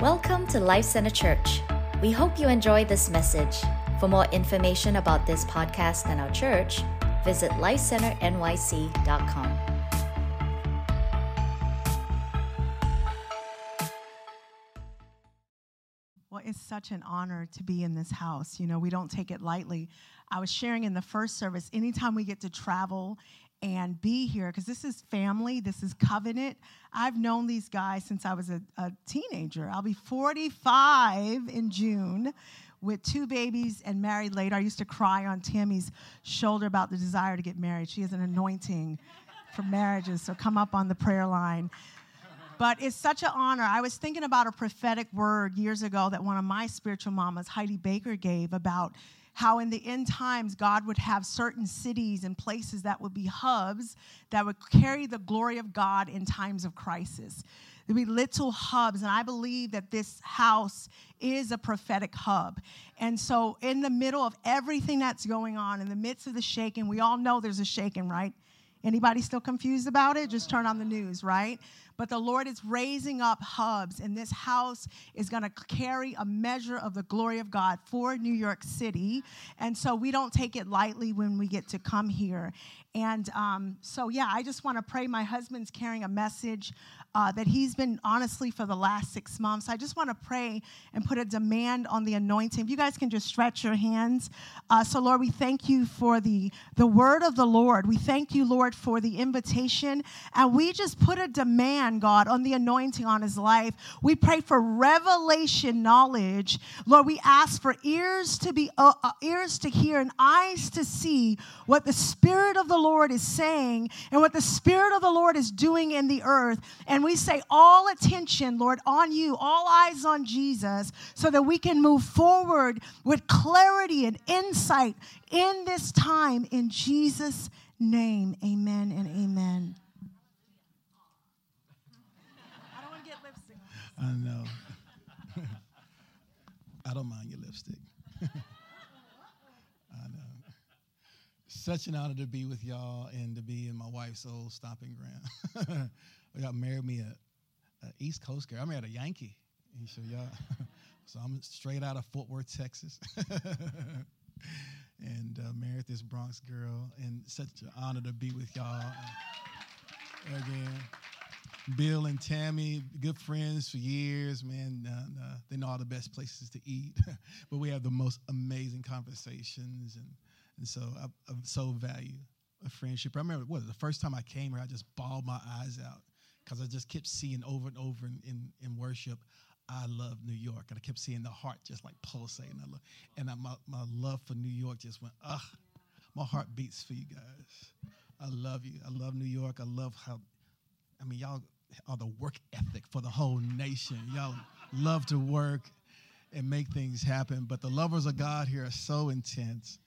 Welcome to Life Center Church. We hope you enjoy this message. For more information about this podcast and our church, visit lifecenternyc.com. Well, it's such an honor to be in this house. You know, we don't take it lightly. I was sharing in the first service, anytime we get to travel and be here, because this is family, this is covenant. I've known these guys since I was a, a teenager. I'll be 45 in June with two babies and married later. I used to cry on Tammy's shoulder about the desire to get married. She has an anointing for marriages, so come up on the prayer line. But it's such an honor. I was thinking about a prophetic word years ago that one of my spiritual mamas, Heidi Baker, gave about how in the end times God would have certain cities and places that would be hubs that would carry the glory of God in times of crisis. There'd be little hubs, and I believe that this house is a prophetic hub. And so, in the middle of everything that's going on, in the midst of the shaking, we all know there's a shaking, right? Anybody still confused about it? Just turn on the news, right? But the Lord is raising up hubs, and this house is going to carry a measure of the glory of God for New York City. And so we don't take it lightly when we get to come here. And um, so, yeah, I just want to pray. My husband's carrying a message uh, that he's been honestly for the last six months. I just want to pray and put a demand on the anointing. If you guys can just stretch your hands. Uh, so, Lord, we thank you for the, the word of the Lord. We thank you, Lord, for the invitation. And we just put a demand, God, on the anointing on his life. We pray for revelation knowledge. Lord, we ask for ears to be, uh, uh ears to hear and eyes to see what the Spirit of the Lord is saying and what the Spirit of the Lord is doing in the earth. And and we say, all attention, Lord, on you, all eyes on Jesus, so that we can move forward with clarity and insight in this time. In Jesus' name, amen and amen. I don't want to get lipstick. I know. I don't mind your lipstick. Such an honor to be with y'all and to be in my wife's old stomping ground. y'all married me a, a, East Coast girl. I married a Yankee. So y'all, so I'm straight out of Fort Worth, Texas, and uh, married this Bronx girl. And such an honor to be with y'all again. Bill and Tammy, good friends for years, man. Uh, uh, they know all the best places to eat, but we have the most amazing conversations, and and so I, I so value a friendship. I remember what the first time I came here, I just bawled my eyes out because I just kept seeing over and over in, in, in, worship, I love New York. And I kept seeing the heart just like pulsating. I love, and I, my, my love for New York just went, ugh, my heart beats for you guys. I love you. I love New York. I love how, I mean, y'all are the work ethic for the whole nation. Y'all love to work and make things happen. But the lovers of God here are so intense,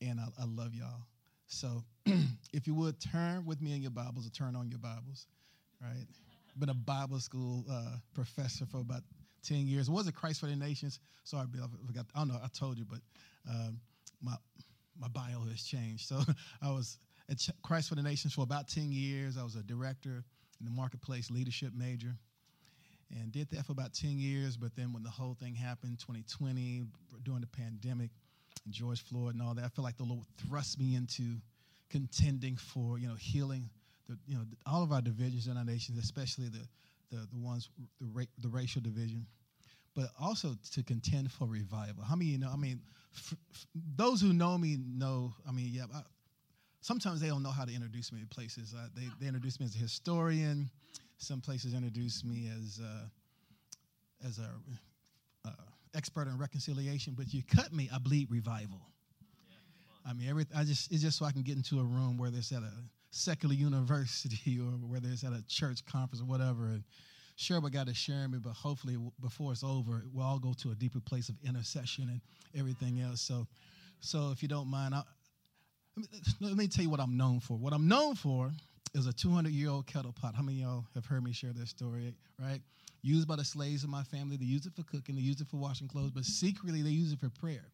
and I, I love y'all. So if you would turn with me in your Bibles or turn on your Bibles right? Been a Bible school uh, professor for about 10 years. Was it Christ for the Nations? Sorry, Bill, I forgot. I don't know, I told you, but um, my, my bio has changed. So I was at Christ for the Nations for about 10 years. I was a director in the marketplace leadership major and did that for about 10 years. But then when the whole thing happened, 2020, during the pandemic, and George Floyd and all that, I feel like the Lord thrust me into contending for, you know, healing the, you know, all of our divisions in our nations, especially the, the, the ones, the, ra- the racial division, but also to contend for revival. How many you know? I mean, f- f- those who know me know, I mean, yeah, I, sometimes they don't know how to introduce me to places. Uh, they, they introduce me as a historian. Some places introduce me as, uh, as a expert in reconciliation, but you cut me, I bleed revival. I mean, every, I just it's just so I can get into a room where there's at a secular university or whether it's at a church conference or whatever. And sure, what God is sharing me, but hopefully before it's over, we'll all go to a deeper place of intercession and everything else. So, so if you don't mind, I, let me tell you what I'm known for. What I'm known for is a 200 year old kettle pot. How many of y'all have heard me share this story, right? Used by the slaves of my family. They use it for cooking, they use it for washing clothes, but secretly they use it for prayer.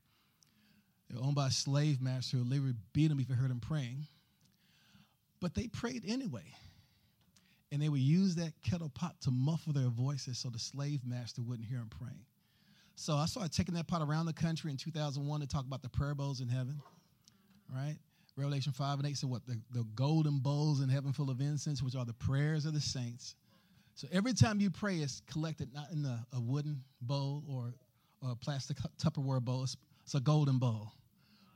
They're owned by a slave master who literally beat them if you heard them praying. But they prayed anyway. and they would use that kettle pot to muffle their voices so the slave master wouldn't hear them praying. So I started taking that pot around the country in 2001 to talk about the prayer bowls in heaven, right? Revelation 5 and 8 said what? The, the golden bowls in heaven full of incense, which are the prayers of the saints. So every time you pray, it's collected not in a, a wooden bowl or, or a plastic Tupperware bowl, it's, it's a golden bowl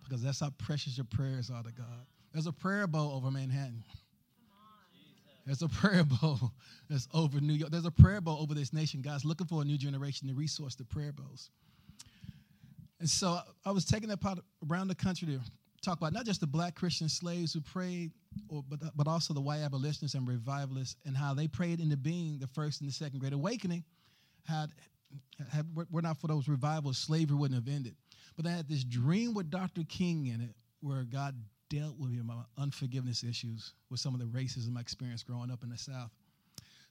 because that's how precious your prayers are to God. There's a prayer bowl over Manhattan. There's a prayer bowl that's over New York. There's a prayer bowl over this nation. God's looking for a new generation to resource the prayer bowls. And so I was taking that part around the country to talk about not just the black Christian slaves who prayed, or, but, but also the white abolitionists and revivalists and how they prayed into being the first and the second great awakening. Had, had were not for those revivals, slavery wouldn't have ended. But I had this dream with Dr. King in it where God dealt with me my unforgiveness issues with some of the racism I experienced growing up in the South.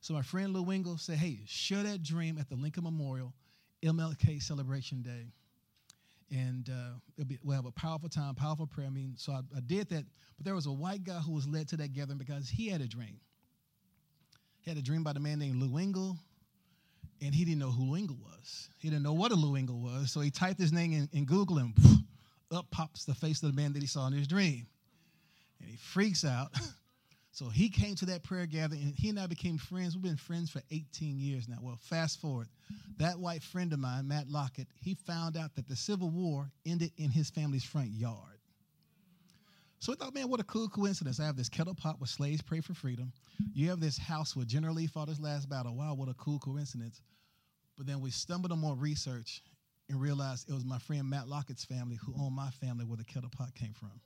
So my friend Lou Engle said, hey, share that dream at the Lincoln Memorial MLK Celebration Day. And uh, be, we'll have a powerful time, powerful prayer meeting. So I, I, did that. But there was a white guy who was led to that gathering because he had a dream. He had a dream about a man named Lou Engle, and he didn't know who Lou Engle was. He didn't know what a Lou Engle was. So he typed his name in, in Google and up pops the face of the man that he saw in his dream. And he freaks out. so he came to that prayer gathering, and he and I became friends. We've been friends for 18 years now. Well, fast forward. That white friend of mine, Matt Lockett, he found out that the Civil War ended in his family's front yard. So we thought, man, what a cool coincidence. I have this kettle pot where slaves pray for freedom. You have this house where General Lee fought his last battle. Wow, what a cool coincidence. But then we stumbled on more research and realized it was my friend Matt Lockett's family who owned my family where the kettle pot came from.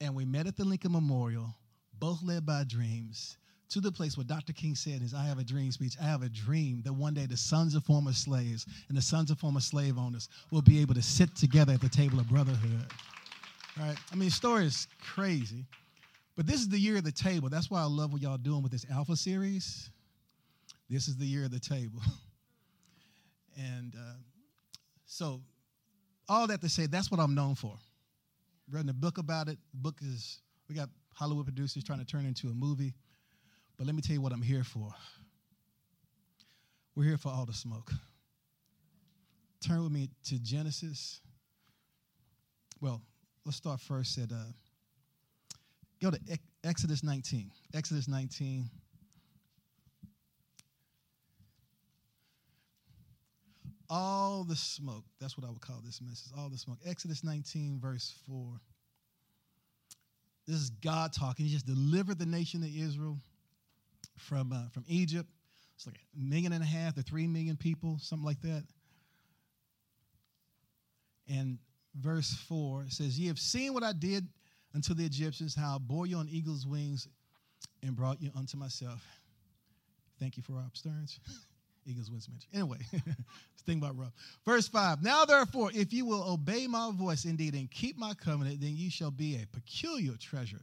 And we met at the Lincoln Memorial, both led by dreams, to the place where Dr. King said his I have a dream speech. I have a dream that one day the sons of former slaves and the sons of former slave owners will be able to sit together at the table of brotherhood. Right? I mean, the story is crazy. But this is the year of the table. That's why I love what y'all doing with this Alpha series. This is the year of the table. And uh, so, all that to say, that's what I'm known for. Written a book about it. The book is, we got Hollywood producers trying to turn into a movie. But let me tell you what I'm here for. We're here for all the smoke. Turn with me to Genesis. Well, let's start first at, uh, go to Exodus 19. Exodus 19. All the smoke. That's what I would call this message. All the smoke. Exodus 19, verse 4. This is God talking. He just delivered the nation of Israel from, uh, from Egypt. It's like a million and a half to three million people, something like that. And verse 4 says, Ye have seen what I did unto the Egyptians, how I bore you on eagle's wings and brought you unto myself. Thank you for our Stearns. Eagles win mention. Anyway, think about rough. Verse 5 Now therefore, if you will obey my voice indeed and keep my covenant, then you shall be a peculiar treasure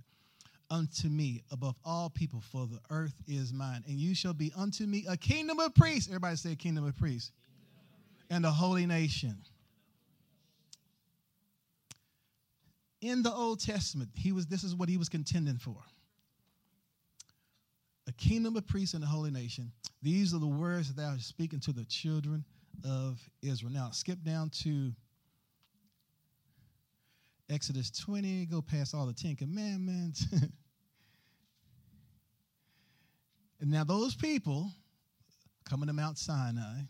unto me above all people, for the earth is mine. And you shall be unto me a kingdom of priests. Everybody say kingdom of priests. And a holy nation. In the Old Testament, he was this is what he was contending for a kingdom of priests and the holy nation. These are the words that thou speaking to the children of Israel. Now, skip down to Exodus 20, go past all the Ten Commandments. and now, those people coming to Mount Sinai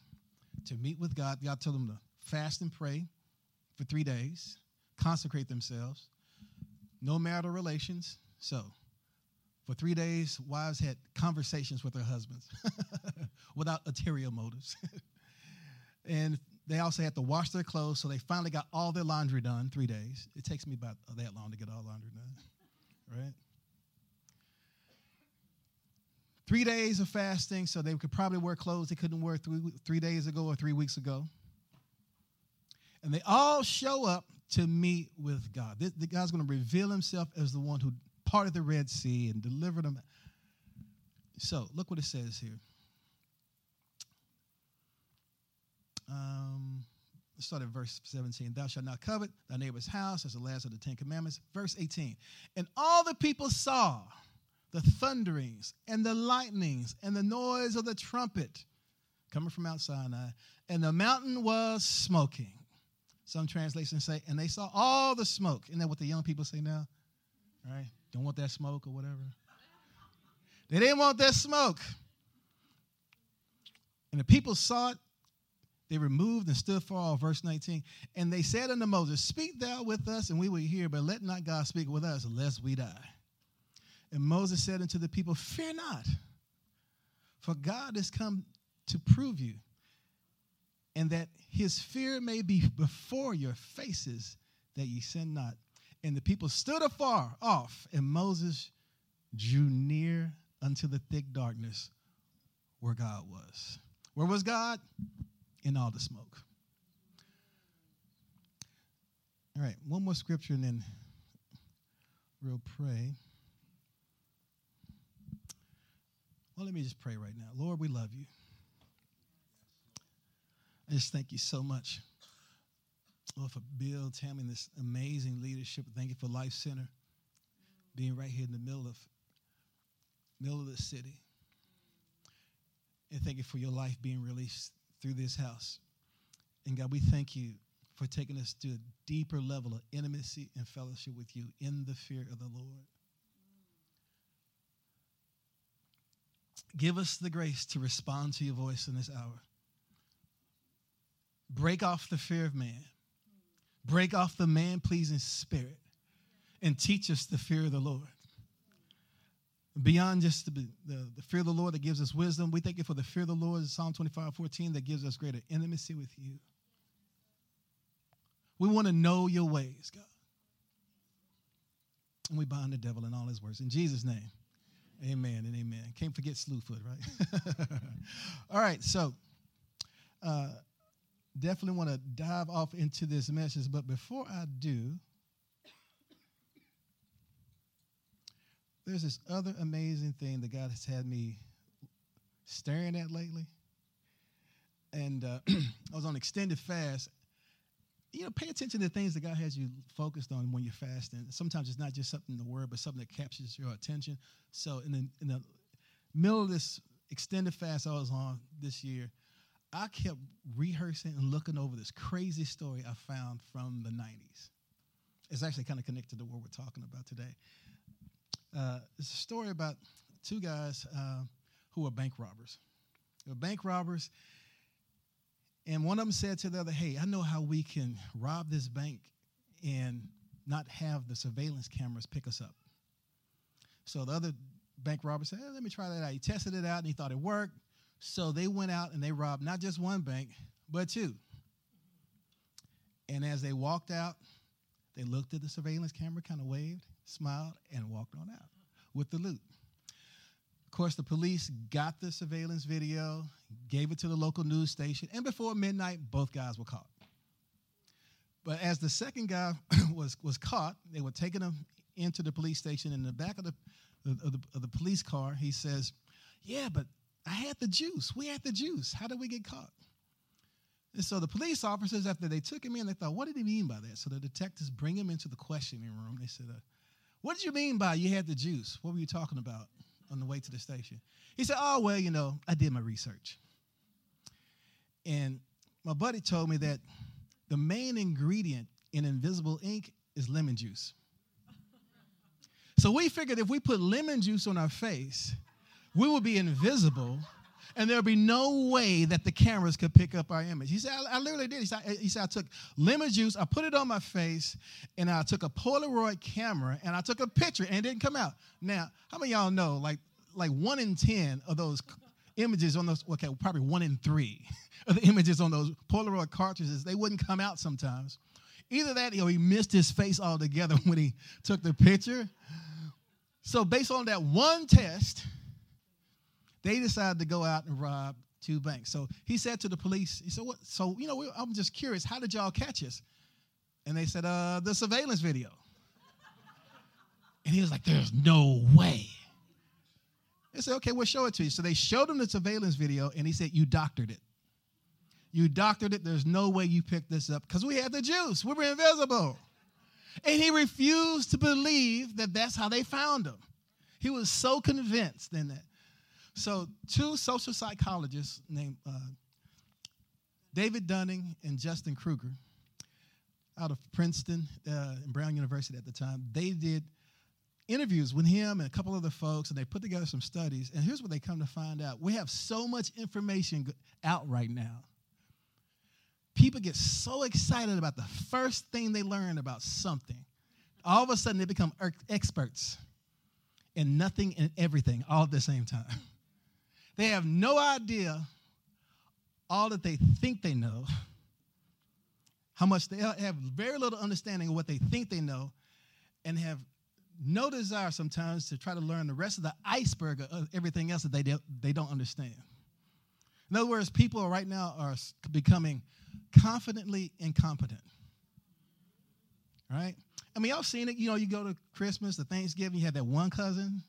to meet with God, God told them to fast and pray for three days, consecrate themselves, no marital relations. So, for three days, wives had conversations with their husbands without ulterior motives. and they also had to wash their clothes, so they finally got all their laundry done three days. It takes me about that long to get all laundry done, right? Three days of fasting, so they could probably wear clothes they couldn't wear three, three days ago or three weeks ago. And they all show up to meet with God. The God's going to reveal himself as the one who parted the Red Sea and delivered them. So, look what it says here. Um, let's start at verse 17. Thou shalt not covet thy neighbor's house, as the last of the Ten Commandments. Verse 18. And all the people saw the thunderings and the lightnings and the noise of the trumpet coming from Mount Sinai, and the mountain was smoking. Some translations say, and they saw all the smoke. Isn't that what the young people say now? Right? Don't want that smoke or whatever. They didn't want that smoke. And the people saw it. They removed and stood far off. Verse 19. And they said unto Moses, Speak thou with us, and we will hear, but let not God speak with us, lest we die. And Moses said unto the people, Fear not, for God is come to prove you, and that his fear may be before your faces, that ye sin not. And the people stood afar off, and Moses drew near unto the thick darkness where God was. Where was God? In all the smoke. All right, one more scripture and then we'll pray. Well, let me just pray right now. Lord, we love you. I just thank you so much, Lord, for Bill, Tammy, and this amazing leadership. Thank you for Life Center being right here in the middle of middle of the city. And thank you for your life being released through this house. And God, we thank you for taking us to a deeper level of intimacy and fellowship with you in the fear of the Lord. Give us the grace to respond to your voice in this hour. Break off the fear of man. Break off the man pleasing spirit and teach us the fear of the Lord. Beyond just the, the, the, fear of the Lord that gives us wisdom, we thank you for the fear of the Lord, Psalm 25, 14, that gives us greater intimacy with you. We want to know your ways, God. And we bind the devil and all his works. In Jesus' name, amen and amen. Can't forget Slewfoot, right? all right, so uh, definitely want to dive off into this message. But before I do, there's this other amazing thing that God has had me staring at lately. And uh, I was on extended fast. You know, pay attention to things that God has you focused on when you're fasting. Sometimes it's not just something in the word, but something that captures your attention. So in the, in the middle of this extended fast I was on this year, I kept rehearsing and looking over this crazy story I found from the 90s. It's actually kind of connected to what we're talking about today. Uh, it's a story about two guys uh, who are bank robbers. They were bank robbers, and one of them said to the other, Hey, I know how we can rob this bank and not have the surveillance cameras pick us up. So the other bank robber said, hey, Let me try that out. He tested it out and he thought it worked. So they went out and they robbed not just one bank, but two. And as they walked out, they looked at the surveillance camera, kind of waved, smiled, and walked on out with the loot. Of course, the police got the surveillance video, gave it to the local news station, and before midnight, both guys were caught. But as the second guy was, was caught, they were taking him into the police station. In the back of the, of the, of the police car, he says, Yeah, but I had the juice. We had the juice. How did we get caught? And so the police officers, after they took him in, they thought, what did he mean by that? So the detectives bring him into the questioning room. They said, uh, what did you mean by you had the juice? What were you talking about on the way to the station? He said, oh, well, you know, I did my research. And my buddy told me that the main ingredient in invisible ink is lemon juice. So we figured if we put lemon juice on our face, we will be invisible and there'll be no way that the cameras could pick up our image. He said, I, I literally did. He said, he said, I took lemon juice, I put it on my face, and I took a Polaroid camera and I took a picture and it didn't come out. Now, how many y'all know, like, like one in 10 of those images on those, okay, probably one in three of the images on those Polaroid cartridges, they wouldn't come out sometimes. Either that or he missed his face altogether when he took the picture. So, based on that one test, they decided to go out and rob two banks. So he said to the police, he said, "What? So you know, I'm just curious. How did y'all catch us?" And they said, "Uh, the surveillance video." and he was like, "There's no way." They said, "Okay, we'll show it to you." So they showed him the surveillance video, and he said, "You doctored it. You doctored it. There's no way you picked this up because we had the juice. We were invisible." And he refused to believe that that's how they found him. He was so convinced in that. So, two social psychologists named uh, David Dunning and Justin Kruger out of Princeton uh, and Brown University at the time, they did interviews with him and a couple other folks, and they put together some studies. And here's what they come to find out we have so much information out right now. People get so excited about the first thing they learn about something. All of a sudden, they become er, experts in nothing and everything all at the same time. They have no idea all that they think they know, how much they have very little understanding of what they think they know, and have no desire sometimes to try to learn the rest of the iceberg of everything else that they, they don't understand. In other words, people right now are becoming confidently incompetent. Right? I mean, y'all seen it. You know, you go to Christmas, the Thanksgiving, you have that one cousin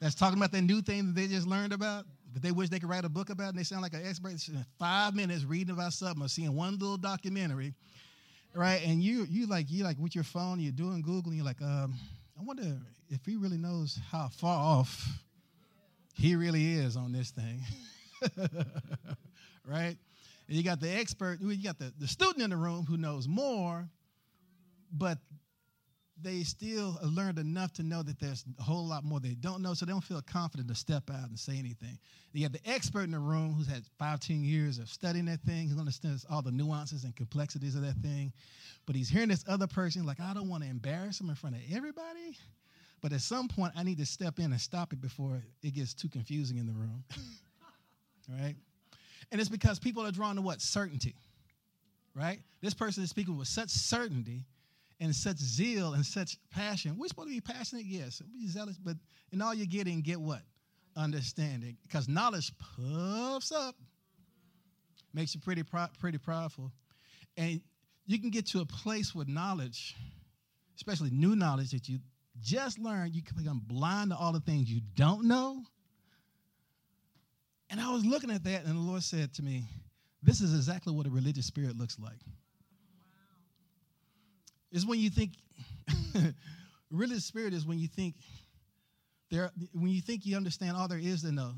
that's talking about that new thing that they just learned about that they wish they could write a book about, and they sound like an expert. In five minutes reading about something or seeing one little documentary, right? And you you like you like with your phone, you're doing Google, and you're like, um, I wonder if he really knows how far off he really is on this thing. right? And you got the expert, you got the, the student in the room who knows more, but they still learned enough to know that there's a whole lot more they don't know, so they don't feel confident to step out and say anything. You have the expert in the room who's had 15 years of studying that thing, who understands all the nuances and complexities of that thing, but he's hearing this other person like, I don't want to embarrass him in front of everybody, but at some point I need to step in and stop it before it gets too confusing in the room. right? And it's because people are drawn to what? Certainty. Right? This person is speaking with such certainty and such zeal and such passion. We're supposed to be passionate, yes, be zealous, but in all you're getting, get what? Understanding. Because knowledge puffs up, makes you pretty pretty powerful. And you can get to a place with knowledge, especially new knowledge that you just learned, you can become blind to all the things you don't know. And I was looking at that, and the Lord said to me, This is exactly what a religious spirit looks like is when you think religious spirit is when you think there when you think you understand all there is to know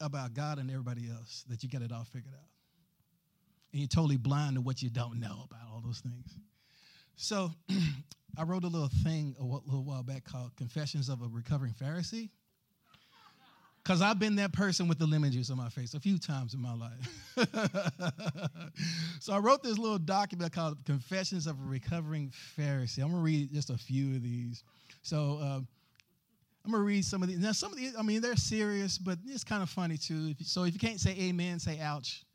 about God and everybody else, that you got it all figured out. And you're totally blind to what you don't know about all those things. So I wrote a little thing a little while back called Confessions of a Recovering Pharisee. Because I've been that person with the lemon juice on my face a few times in my life. so I wrote this little document called Confessions of a Recovering Pharisee. I'm going to read just a few of these. So uh, I'm going to read some of these. Now, some of these, I mean, they're serious, but it's kind of funny too. So if you can't say amen, say ouch.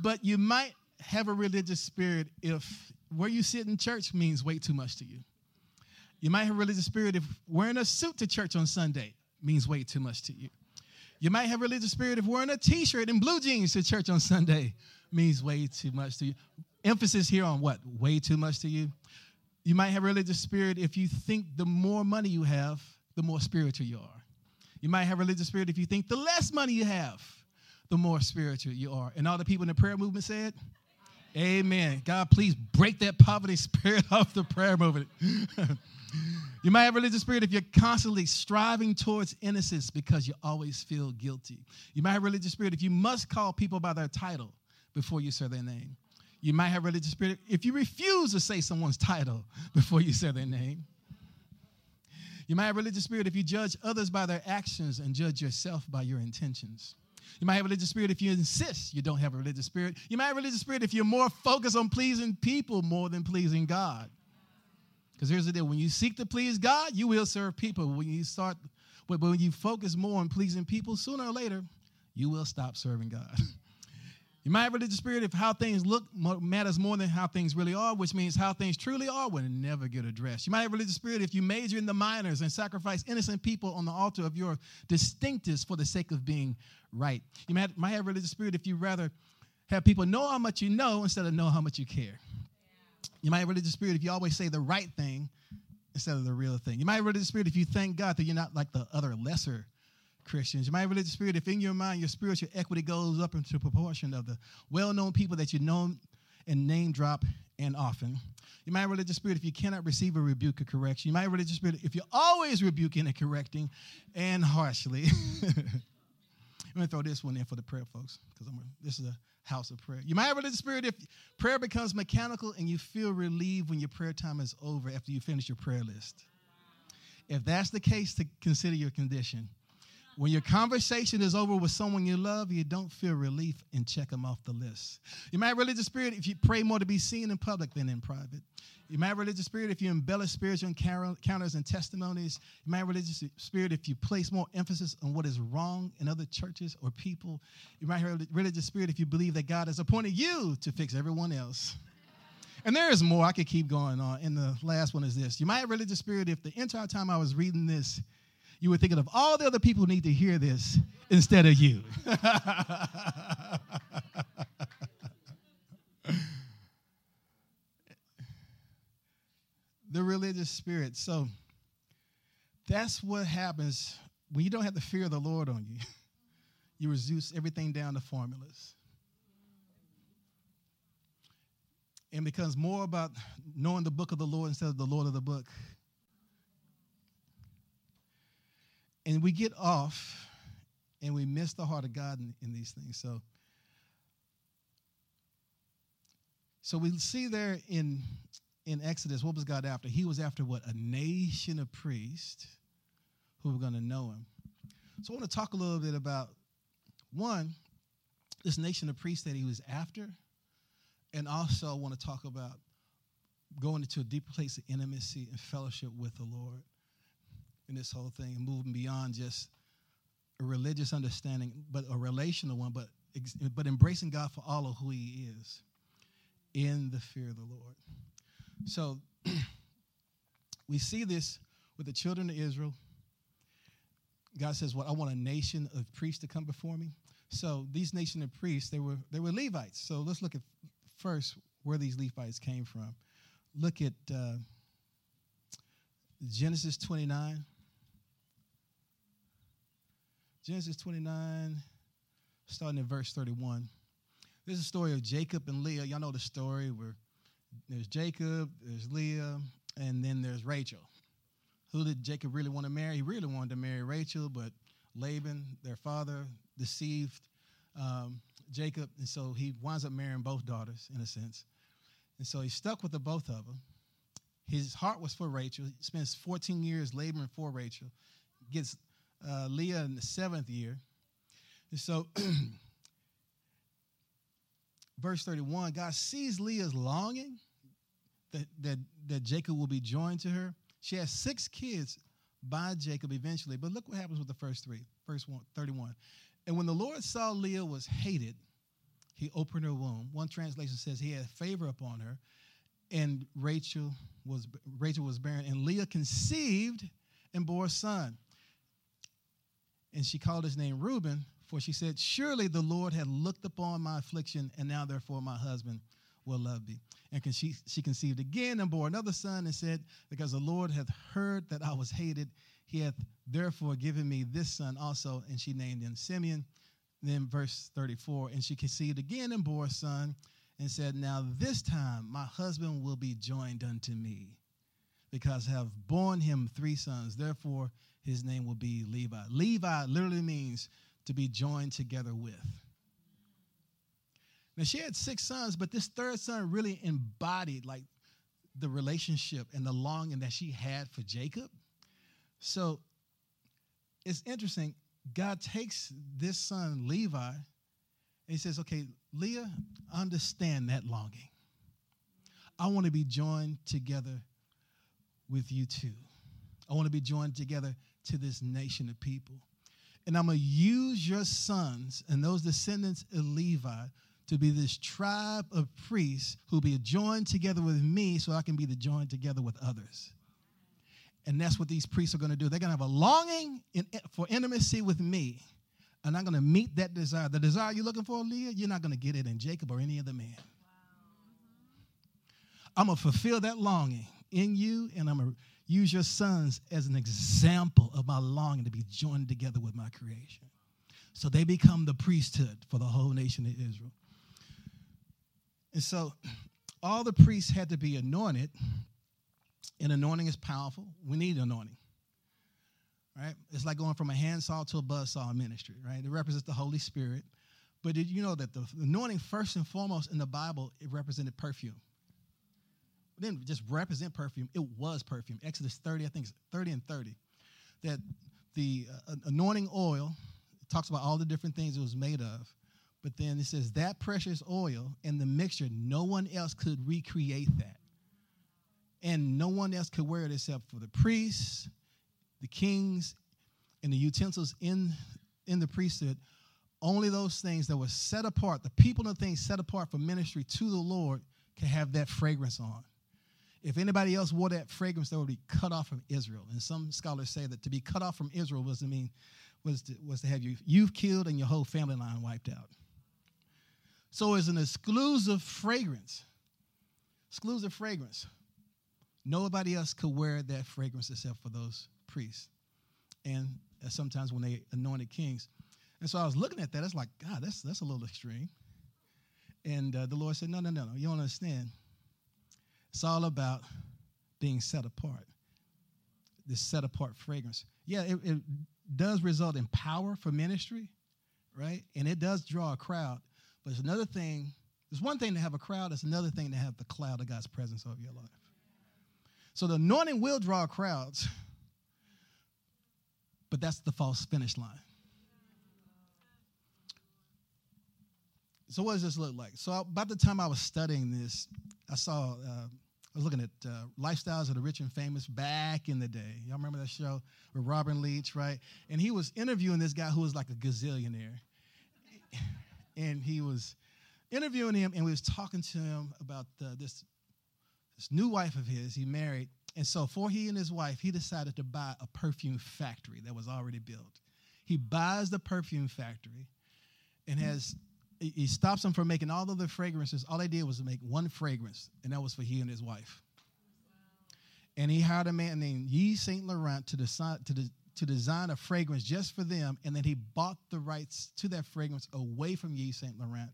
But you might have a religious spirit if where you sit in church means way too much to you. You might have a religious spirit if wearing a suit to church on Sunday means way too much to you. You might have religious spirit if wearing a t-shirt and blue jeans to church on Sunday means way too much to you. Emphasis here on what? Way too much to you. You might have religious spirit if you think the more money you have, the more spiritual you are. You might have religious spirit if you think the less money you have, the more spiritual you are. And all the people in the prayer movement said, Amen. God, please break that poverty spirit off the prayer movement. You might have religious spirit if you're constantly striving towards innocence because you always feel guilty. You might have religious spirit if you must call people by their title before you say their name. You might have religious spirit if you refuse to say someone's title before you say their name. You might have religious spirit if you judge others by their actions and judge yourself by your intentions. You might have a religious spirit if you insist you don't have a religious spirit. You might have a religious spirit if you're more focused on pleasing people more than pleasing God. Because here's the deal when you seek to please God, you will serve people. When you start, but when you focus more on pleasing people, sooner or later, you will stop serving God. you might have religious spirit if how things look matters more than how things really are, which means how things truly are will never get addressed. You might have religious spirit if you major in the minors and sacrifice innocent people on the altar of your distinctives for the sake of being right. You might, might have religious spirit if you rather have people know how much you know instead of know how much you care. You might have religious spirit if you always say the right thing instead of the real thing. You might have religious spirit if you thank God that you're not like the other lesser Christians. You might have religious spirit if in your mind your spiritual equity goes up into proportion of the well-known people that you know and name drop and often. You might have religious spirit if you cannot receive a rebuke or correction. You might have religious spirit if you're always rebuking and correcting and harshly. I'm gonna throw this one in for the prayer, folks, because this is a house of prayer. You might have religious spirit if prayer becomes mechanical and you feel relieved when your prayer time is over after you finish your prayer list. If that's the case, to consider your condition. When your conversation is over with someone you love, you don't feel relief and check them off the list. You might have religious spirit if you pray more to be seen in public than in private. You might have religious spirit if you embellish spiritual encounters and testimonies. You might have religious spirit if you place more emphasis on what is wrong in other churches or people. You might have religious spirit if you believe that God has appointed you to fix everyone else. And there is more. I could keep going on. And the last one is this. You might have religious spirit if the entire time I was reading this, you were thinking of all the other people who need to hear this instead of you. the religious spirit. So that's what happens when you don't have the fear of the Lord on you. You reduce everything down to formulas. And becomes more about knowing the book of the Lord instead of the Lord of the book. And we get off and we miss the heart of God in, in these things. So, so we see there in in Exodus, what was God after? He was after what? A nation of priests who were going to know him. So I want to talk a little bit about one, this nation of priests that he was after, and also I want to talk about going into a deeper place of intimacy and fellowship with the Lord in this whole thing and moving beyond just a religious understanding, but a relational one, but but embracing God for all of who He is in the fear of the Lord. So we see this with the children of Israel. God says, "What well, I want a nation of priests to come before me." So these nation of priests, they were they were Levites. So let's look at first where these Levites came from. Look at uh, Genesis 29. Genesis 29, starting in verse 31. This is a story of Jacob and Leah. Y'all know the story where there's Jacob, there's Leah, and then there's Rachel. Who did Jacob really want to marry? He really wanted to marry Rachel, but Laban, their father, deceived um, Jacob, and so he winds up marrying both daughters in a sense. And so he stuck with the both of them. His heart was for Rachel. He spends 14 years laboring for Rachel, gets uh, Leah in the seventh year. And so, verse 31, God sees Leah's longing that, that, that Jacob will be joined to her. She has six kids by Jacob eventually. But look what happens with the first three. Verse 31. And when the Lord saw Leah was hated, he opened her womb. One translation says he had favor upon her, and Rachel was Rachel was barren, and Leah conceived and bore a son and she called his name Reuben, for she said, Surely the Lord had looked upon my affliction, and now therefore my husband will love me. And she, she conceived again and bore another son and said, Because the Lord hath heard that I was hated, he hath therefore given me this son also. And she named him Simeon. Then verse 34, and she conceived again and bore a son and said, Now this time my husband will be joined unto me, because I have borne him three sons. Therefore his name will be Levi. Levi literally means to be joined together with. Now, she had six sons, but this third son really embodied like the relationship and the longing that she had for Jacob. So it's interesting. God takes this son, Levi, and he says, Okay, Leah, understand that longing. I want to be joined together with you too. I want to be joined together to this nation of people. And I'm going to use your sons and those descendants of Levi to be this tribe of priests who be joined together with me so I can be the joined together with others. And that's what these priests are going to do. They're going to have a longing in, for intimacy with me. And I'm going to meet that desire. The desire you're looking for, Leah, you're not going to get it in Jacob or any other man. Wow. I'm going to fulfill that longing in you, and I'm going to use your sons as an example of my longing to be joined together with my creation. So they become the priesthood for the whole nation of Israel. And so all the priests had to be anointed, and anointing is powerful. We need anointing. Right? It's like going from a handsaw to a buzzsaw in ministry, right? It represents the Holy Spirit. But did you know that the anointing, first and foremost in the Bible, it represented perfume? Didn't just represent perfume, it was perfume. Exodus 30, I think it's 30 and 30. That the uh, anointing oil talks about all the different things it was made of. But then it says that precious oil and the mixture, no one else could recreate that. And no one else could wear it except for the priests, the kings, and the utensils in, in the priesthood. Only those things that were set apart, the people and the things set apart for ministry to the Lord, can have that fragrance on. If anybody else wore that fragrance, they would be cut off from Israel. And some scholars say that to be cut off from Israel was to mean was to, was to have you you've killed and your whole family line wiped out. So it's an exclusive fragrance. Exclusive fragrance. Nobody else could wear that fragrance except for those priests. And sometimes when they anointed kings. And so I was looking at that, it's like, God, that's, that's a little extreme. And uh, the Lord said, No, no, no, no, you don't understand. It's all about being set apart. This set apart fragrance. Yeah, it, it does result in power for ministry, right? And it does draw a crowd. But it's another thing, it's one thing to have a crowd, it's another thing to have the cloud of God's presence over your life. So the anointing will draw crowds, but that's the false finish line. So what does this look like? So about the time I was studying this, I saw uh, I was looking at uh, Lifestyles of the Rich and Famous back in the day. Y'all remember that show with Robin Leach, right? And he was interviewing this guy who was like a gazillionaire. and he was interviewing him and we was talking to him about uh, this, this new wife of his he married. And so for he and his wife, he decided to buy a perfume factory that was already built. He buys the perfume factory and has he stops them from making all of the fragrances. All they did was make one fragrance, and that was for he and his wife. And he hired a man named Yves Saint Laurent to design, to, de, to design a fragrance just for them, and then he bought the rights to that fragrance away from Yves Saint Laurent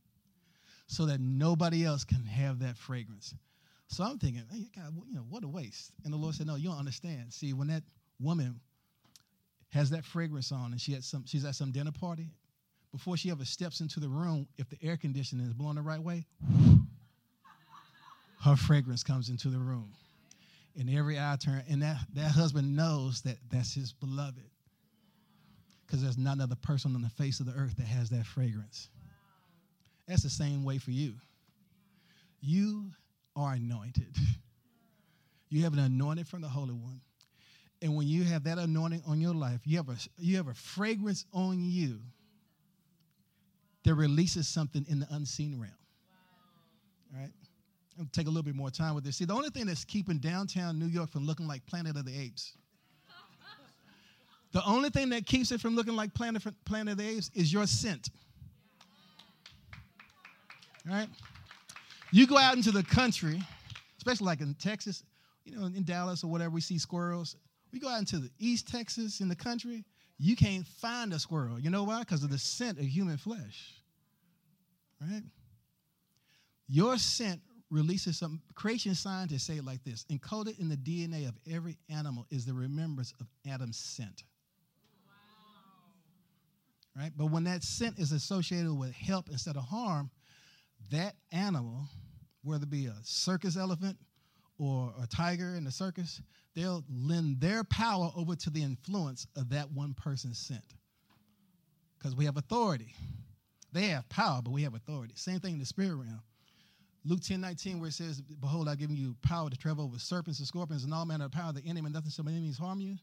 so that nobody else can have that fragrance. So I'm thinking, hey, God, you know, what a waste. And the Lord said, No, you don't understand. See, when that woman has that fragrance on and she had some, she's at some dinner party before she ever steps into the room, if the air conditioning is blowing the right way, her fragrance comes into the room. And every eye turn, and that, that husband knows that that's his beloved. Because there's not another person on the face of the earth that has that fragrance. That's the same way for you. You are anointed. You have an anointing from the Holy One. And when you have that anointing on your life, you have a, you have a fragrance on you that releases something in the unseen realm. All right? I'm take a little bit more time with this. See, the only thing that's keeping downtown New York from looking like Planet of the Apes, the only thing that keeps it from looking like Planet, Planet of the Apes is your scent. All right? You go out into the country, especially like in Texas, you know, in Dallas or whatever, we see squirrels. We go out into the East Texas in the country, you can't find a squirrel. You know why? Because of the scent of human flesh. Right? Your scent releases some creation scientists say it like this encoded in the DNA of every animal is the remembrance of Adam's scent. Wow. Right? But when that scent is associated with help instead of harm, that animal, whether it be a circus elephant or a tiger in the circus, they'll lend their power over to the influence of that one person's scent. Because we have authority. They have power, but we have authority. Same thing in the spirit realm. Luke 10 19, where it says, Behold, I've given you power to travel over serpents and scorpions and all manner of power the enemy, and nothing shall by means harm you.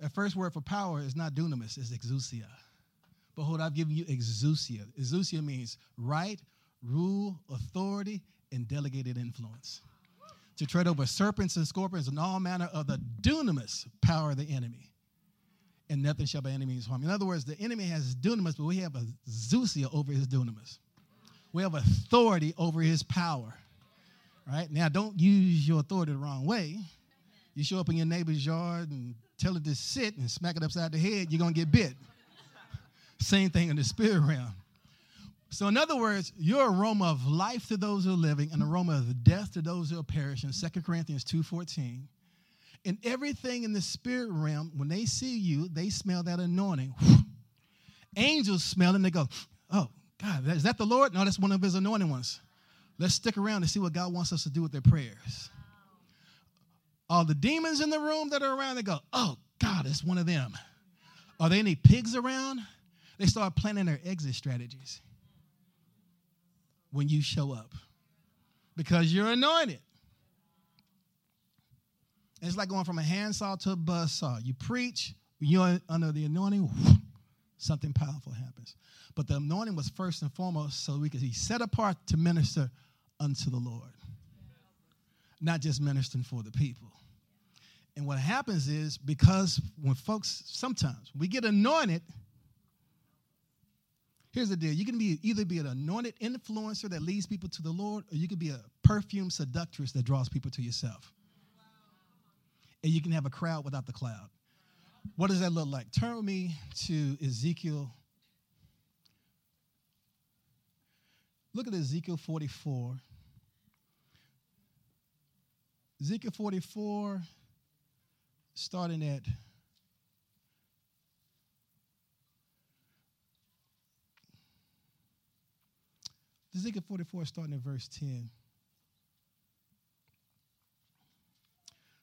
The first word for power is not dunamis, it's exousia. Behold, I've given you exousia. Exousia means right, rule, authority, and delegated influence to tread over serpents and scorpions and all manner of the dunamis power of the enemy. And nothing shall by any means harm. In other words, the enemy has dunamis, but we have a zousia over his dunamis. We have authority over his power. Right? Now, don't use your authority the wrong way. You show up in your neighbor's yard and tell it to sit and smack it upside the head, you're going to get bit. Same thing in the spirit realm. So, in other words, your aroma of life to those who are living, and aroma of death to those who are perishing. 2 Corinthians 2.14. And everything in the spirit realm, when they see you, they smell that anointing. Angels smell and they go, Oh, God, is that the Lord? No, that's one of his anointing ones. Let's stick around and see what God wants us to do with their prayers. All the demons in the room that are around, they go, Oh, God, it's one of them. Are there any pigs around? They start planning their exit strategies when you show up because you're anointed. It's like going from a handsaw to a buzz saw. You preach, you're under the anointing, something powerful happens. But the anointing was first and foremost so we could be set apart to minister unto the Lord, not just ministering for the people. And what happens is because when folks sometimes we get anointed, here's the deal: you can be either be an anointed influencer that leads people to the Lord, or you can be a perfume seductress that draws people to yourself. And you can have a crowd without the cloud. What does that look like? Turn with me to Ezekiel. Look at Ezekiel 44. Ezekiel 44 starting at Ezekiel 44, starting at verse 10.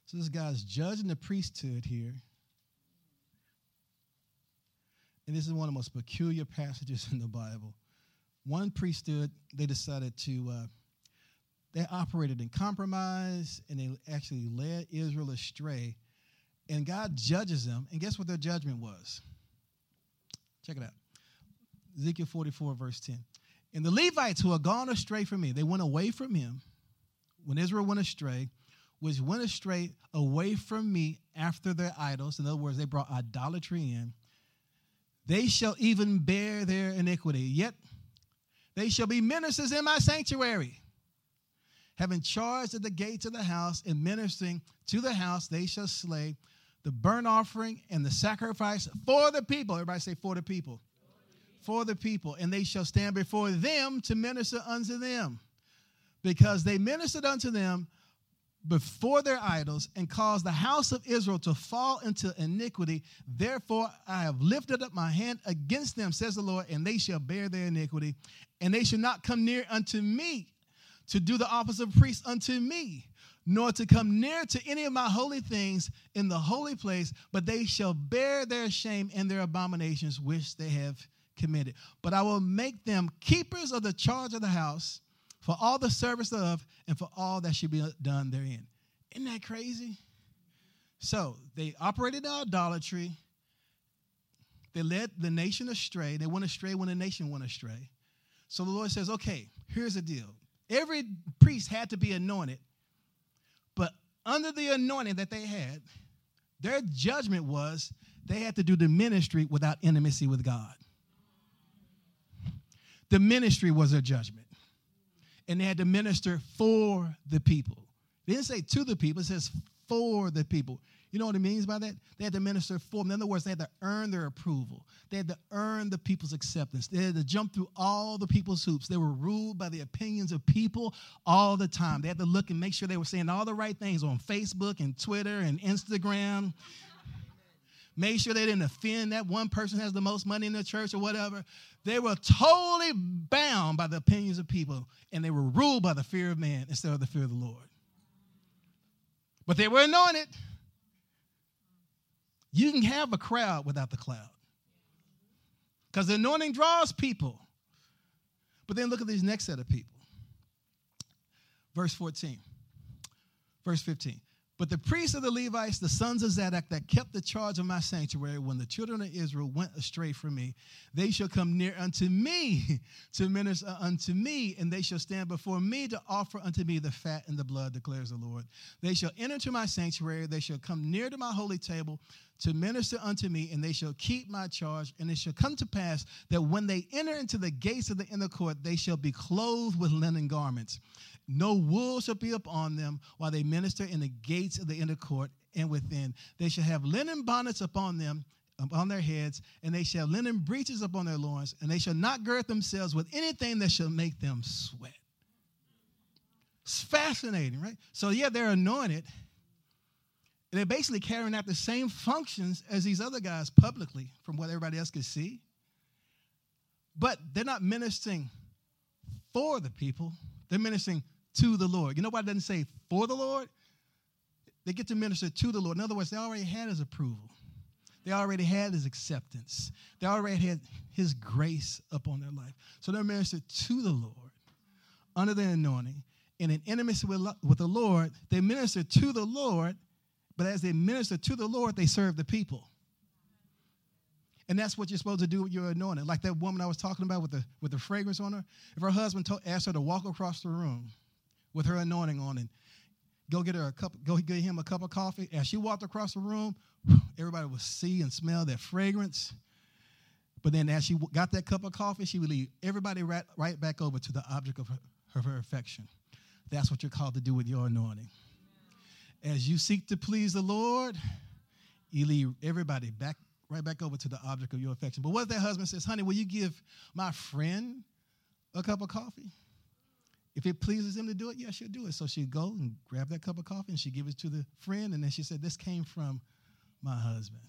So this guy's judging the priesthood here. And this is one of the most peculiar passages in the Bible. One priesthood, they decided to, uh, they operated in compromise and they actually led Israel astray and God judges them. And guess what their judgment was? Check it out. Ezekiel 44, verse 10. And the Levites who had gone astray from me, they went away from him when Israel went astray, which went astray away from me after their idols. In other words, they brought idolatry in. They shall even bear their iniquity. Yet they shall be ministers in my sanctuary. Having charge at the gates of the house and ministering to the house, they shall slay the burnt offering and the sacrifice for the people. Everybody say, for the people. For the people. And they shall stand before them to minister unto them. Because they ministered unto them before their idols and caused the house of Israel to fall into iniquity. Therefore, I have lifted up my hand against them, says the Lord, and they shall bear their iniquity. And they shall not come near unto me to do the office of priest unto me nor to come near to any of my holy things in the holy place, but they shall bear their shame and their abominations which they have committed. But I will make them keepers of the charge of the house for all the service of and for all that should be done therein. Isn't that crazy? So they operated in idolatry. They led the nation astray. They went astray when the nation went astray. So the Lord says, okay, here's the deal. Every priest had to be anointed but under the anointing that they had, their judgment was they had to do the ministry without intimacy with God. The ministry was their judgment. And they had to minister for the people. They didn't say to the people, it says for the people. You know what it means by that? They had to minister for them. In other words, they had to earn their approval. They had to earn the people's acceptance. They had to jump through all the people's hoops. They were ruled by the opinions of people all the time. They had to look and make sure they were saying all the right things on Facebook and Twitter and Instagram. Make sure they didn't offend that one person has the most money in the church or whatever. They were totally bound by the opinions of people, and they were ruled by the fear of man instead of the fear of the Lord. But they were anointed. You can have a crowd without the cloud. Because the anointing draws people. But then look at these next set of people. Verse 14, verse 15. But the priests of the Levites, the sons of Zadok, that kept the charge of my sanctuary when the children of Israel went astray from me, they shall come near unto me to minister unto me, and they shall stand before me to offer unto me the fat and the blood, declares the Lord. They shall enter to my sanctuary, they shall come near to my holy table to minister unto me, and they shall keep my charge. And it shall come to pass that when they enter into the gates of the inner court, they shall be clothed with linen garments no wool shall be upon them while they minister in the gates of the inner court and within. They shall have linen bonnets upon them upon their heads, and they shall linen breeches upon their loins, and they shall not gird themselves with anything that shall make them sweat. It's fascinating, right? So, yeah, they're anointed. They're basically carrying out the same functions as these other guys publicly, from what everybody else could see. But they're not ministering for the people, they're ministering to the Lord. You know why it doesn't say for the Lord? They get to minister to the Lord. In other words, they already had his approval. They already had his acceptance. They already had his grace upon their life. So they're ministered to the Lord under the anointing. And in intimacy with, with the Lord, they minister to the Lord, but as they minister to the Lord, they serve the people. And that's what you're supposed to do with your anointing. Like that woman I was talking about with the, with the fragrance on her. If her husband told, asked her to walk across the room with her anointing on and go get her a cup, go get him a cup of coffee. As she walked across the room, everybody would see and smell that fragrance. But then as she got that cup of coffee, she would lead everybody right, right back over to the object of her, of her affection. That's what you're called to do with your anointing. As you seek to please the Lord, you lead everybody back right back over to the object of your affection. But what if that husband says, honey, will you give my friend a cup of coffee? If it pleases him to do it, yeah, she'll do it. So she'd go and grab that cup of coffee and she'd give it to the friend. And then she said, This came from my husband.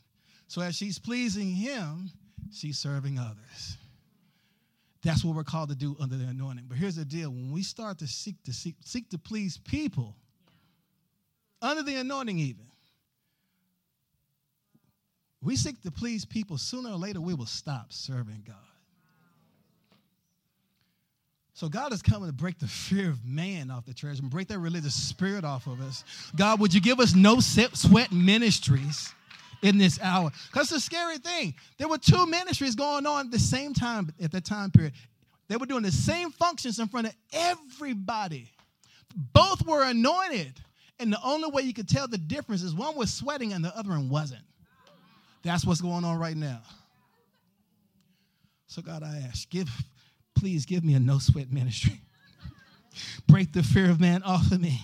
So as she's pleasing him, she's serving others. That's what we're called to do under the anointing. But here's the deal when we start to seek to seek, seek to please people, under the anointing, even, we seek to please people, sooner or later we will stop serving God. So God is coming to break the fear of man off the church and break that religious spirit off of us. God, would you give us no sweat ministries in this hour? Because it's a scary thing. There were two ministries going on at the same time at that time period. They were doing the same functions in front of everybody. Both were anointed. And the only way you could tell the difference is one was sweating and the other one wasn't. That's what's going on right now. So, God, I ask, give please give me a no sweat ministry. break the fear of man off of me.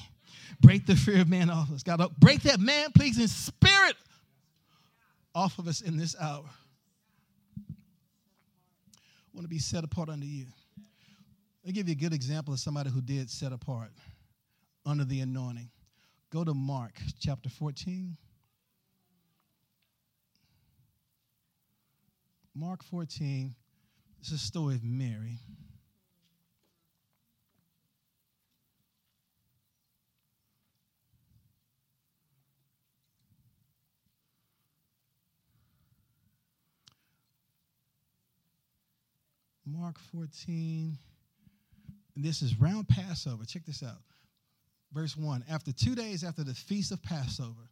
Break the fear of man off of us. God, break that man pleasing spirit off of us in this hour. I want to be set apart under you. I'll give you a good example of somebody who did set apart under the anointing. Go to Mark chapter 14. Mark 14. It's a story of Mary. Mark 14. And this is round Passover. Check this out. Verse 1 After two days after the feast of Passover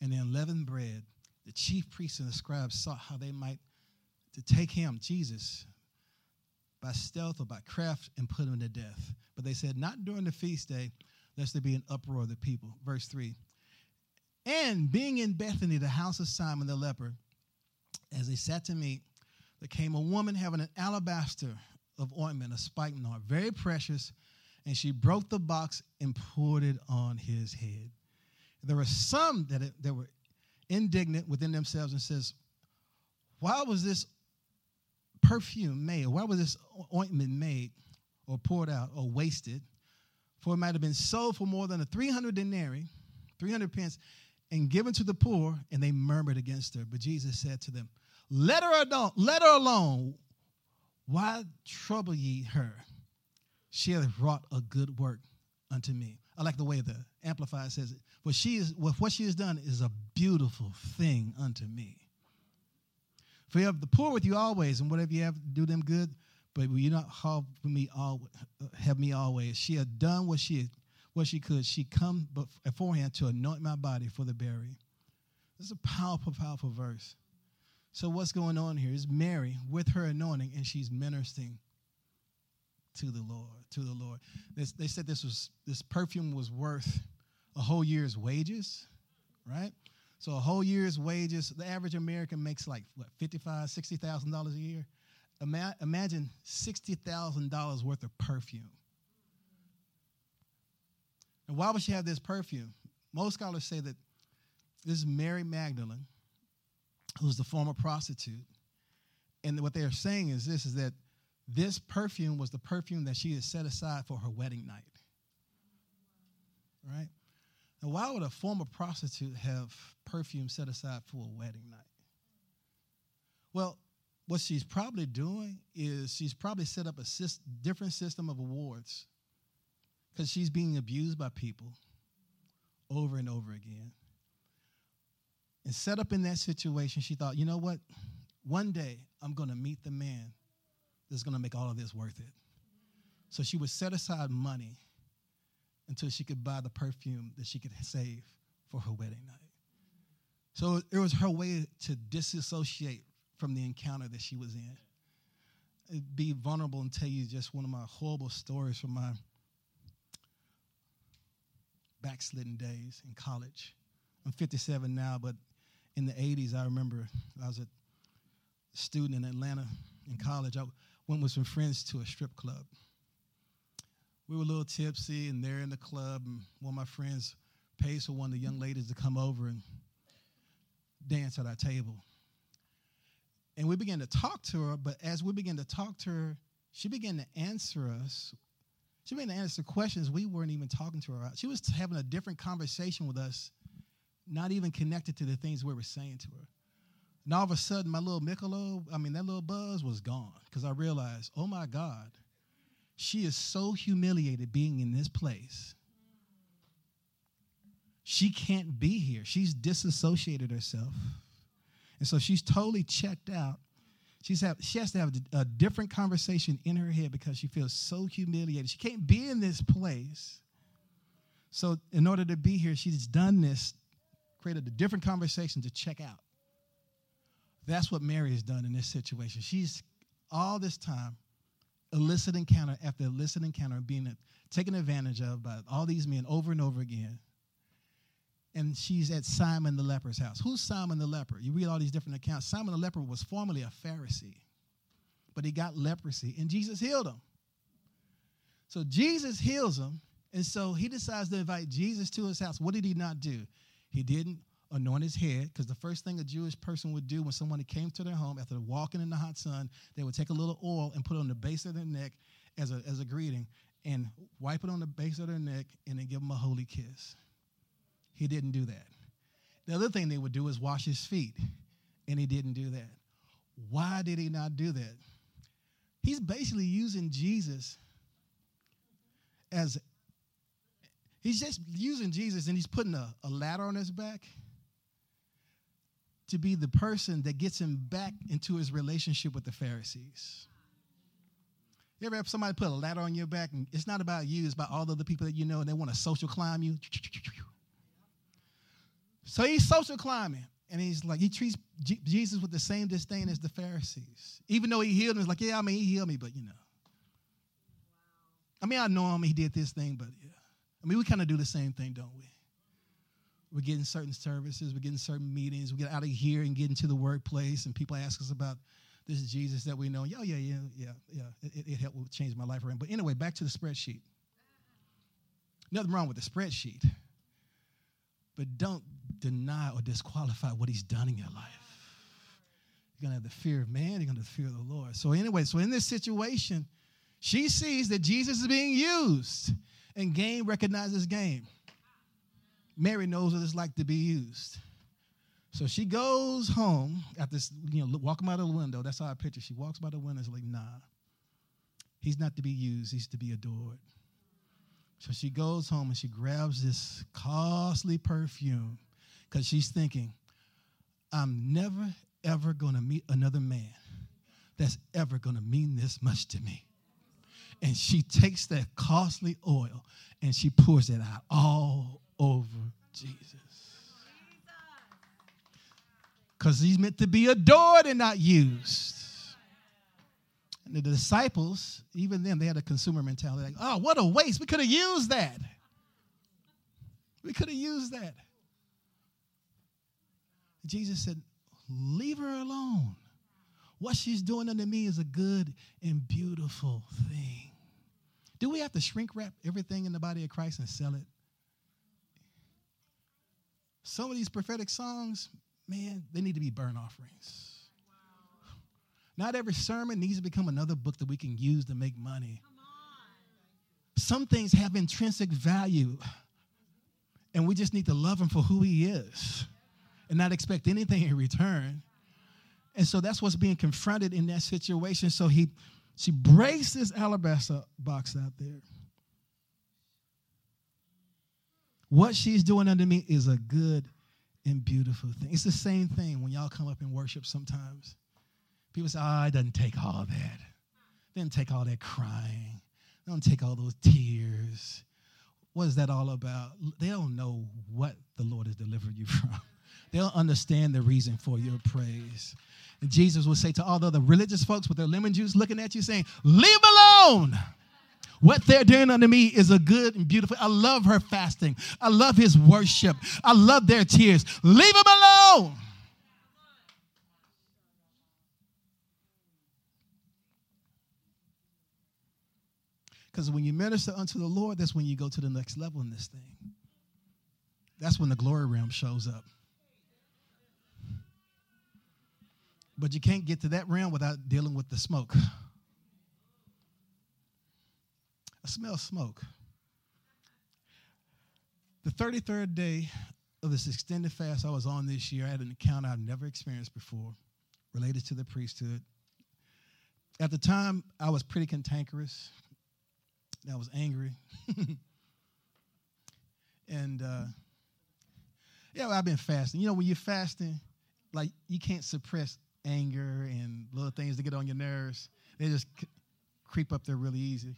and the unleavened bread, the chief priests and the scribes sought how they might to take him, Jesus, by stealth or by craft and put him to death. But they said, Not during the feast day, lest there be an uproar of the people. Verse 3 And being in Bethany, the house of Simon the leper, as they sat to meat, there came a woman having an alabaster of ointment, a spikenard, very precious, and she broke the box and poured it on his head. There were some that, that were indignant within themselves and says, Why was this perfume made? Why was this ointment made or poured out or wasted? For it might have been sold for more than a 300 denarii, 300 pence, and given to the poor, and they murmured against her. But Jesus said to them, Let her alone, let her alone. Why trouble ye her? She hath wrought a good work unto me. I like the way the Amplified says it. For she is what she has done is a beautiful thing unto me. For you have the poor with you always, and whatever you have, do them good. But will you not have me all have me always? She had done what she what she could. She come beforehand to anoint my body for the burial. This is a powerful, powerful verse. So what's going on here is Mary with her anointing, and she's ministering to the Lord, to the Lord. This, they said this was this perfume was worth a whole year's wages, right? So a whole year's wages, the average American makes like what, fifty-five, sixty thousand dollars a year. Ima- imagine sixty thousand dollars worth of perfume. And why would she have this perfume? Most scholars say that this is Mary Magdalene who's the former prostitute. And what they're saying is this is that this perfume was the perfume that she had set aside for her wedding night. Right? Now, why would a former prostitute have perfume set aside for a wedding night? Well, what she's probably doing is she's probably set up a different system of awards because she's being abused by people over and over again. And set up in that situation, she thought, you know what? One day I'm going to meet the man that's going to make all of this worth it. So she would set aside money until she could buy the perfume that she could save for her wedding night. So it was her way to disassociate from the encounter that she was in. It'd be vulnerable and tell you just one of my horrible stories from my backslidden days in college. I'm 57 now, but in the 80s, I remember I was a student in Atlanta in college. I went with some friends to a strip club. We were a little tipsy, and they're in the club, and one of my friends pays for one of the young ladies to come over and dance at our table. And we began to talk to her, but as we began to talk to her, she began to answer us. She began to answer questions we weren't even talking to her about. She was having a different conversation with us not even connected to the things we were saying to her. And all of a sudden, my little Michelob, I mean, that little buzz was gone because I realized, oh my God, she is so humiliated being in this place. She can't be here. She's disassociated herself. And so she's totally checked out. She's have, she has to have a different conversation in her head because she feels so humiliated. She can't be in this place. So, in order to be here, she's done this created a different conversation to check out. That's what Mary has done in this situation. She's all this time illicit encounter after illicit encounter being taken advantage of by all these men over and over again. And she's at Simon the leper's house. Who's Simon the leper? You read all these different accounts. Simon the leper was formerly a Pharisee, but he got leprosy, and Jesus healed him. So Jesus heals him, and so he decides to invite Jesus to his house. What did he not do? He didn't anoint his head because the first thing a Jewish person would do when someone came to their home after walking in the hot sun, they would take a little oil and put it on the base of their neck as a, as a greeting and wipe it on the base of their neck and then give them a holy kiss. He didn't do that. The other thing they would do is wash his feet, and he didn't do that. Why did he not do that? He's basically using Jesus as He's just using Jesus and he's putting a, a ladder on his back to be the person that gets him back into his relationship with the Pharisees. You ever have somebody put a ladder on your back and it's not about you, it's about all the other people that you know and they want to social climb you? So he's social climbing and he's like, he treats Jesus with the same disdain as the Pharisees. Even though he healed him, he's like, yeah, I mean, he healed me, but you know. I mean, I know him, he did this thing, but yeah. I mean, we kind of do the same thing, don't we? We're getting certain services, we're getting certain meetings, we get out of here and get into the workplace, and people ask us about this Jesus that we know. Yeah, yeah, yeah, yeah, yeah. It, it helped change my life around. But anyway, back to the spreadsheet. Nothing wrong with the spreadsheet. But don't deny or disqualify what he's done in your life. You're to have the fear of man, you're to have the fear of the Lord. So, anyway, so in this situation, she sees that Jesus is being used and game recognizes game. Mary knows what it's like to be used. So she goes home after you know walking by the window. That's how I picture. She walks by the window. It's like, nah, he's not to be used. He's to be adored. So she goes home and she grabs this costly perfume because she's thinking, I'm never ever going to meet another man that's ever going to mean this much to me and she takes that costly oil and she pours it out all over Jesus. Because he's meant to be adored and not used. And the disciples, even then, they had a consumer mentality like, oh, what a waste. We could have used that. We could have used that. Jesus said, Leave her alone. What she's doing unto me is a good and beautiful thing. Do we have to shrink wrap everything in the body of Christ and sell it? Some of these prophetic songs man, they need to be burnt offerings. Not every sermon needs to become another book that we can use to make money. Some things have intrinsic value, and we just need to love him for who he is and not expect anything in return. And so that's what's being confronted in that situation. So he she breaks this alabaster box out there. What she's doing under me is a good and beautiful thing. It's the same thing when y'all come up in worship sometimes. People say, oh, it doesn't take all that. It doesn't take all that crying. It doesn't take all those tears. What is that all about? They don't know what the Lord has delivered you from. They don't understand the reason for your praise. And Jesus would say to all the other religious folks with their lemon juice looking at you saying, Leave alone. What they're doing unto me is a good and beautiful. I love her fasting. I love his worship. I love their tears. Leave them alone. Because when you minister unto the Lord, that's when you go to the next level in this thing. That's when the glory realm shows up. But you can't get to that realm without dealing with the smoke. I smell smoke. The 33rd day of this extended fast I was on this year, I had an encounter I've never experienced before related to the priesthood. At the time, I was pretty cantankerous. I was angry. and uh, yeah, I've been fasting. You know, when you're fasting, like you can't suppress anger and little things that get on your nerves. They just c- creep up there really easy.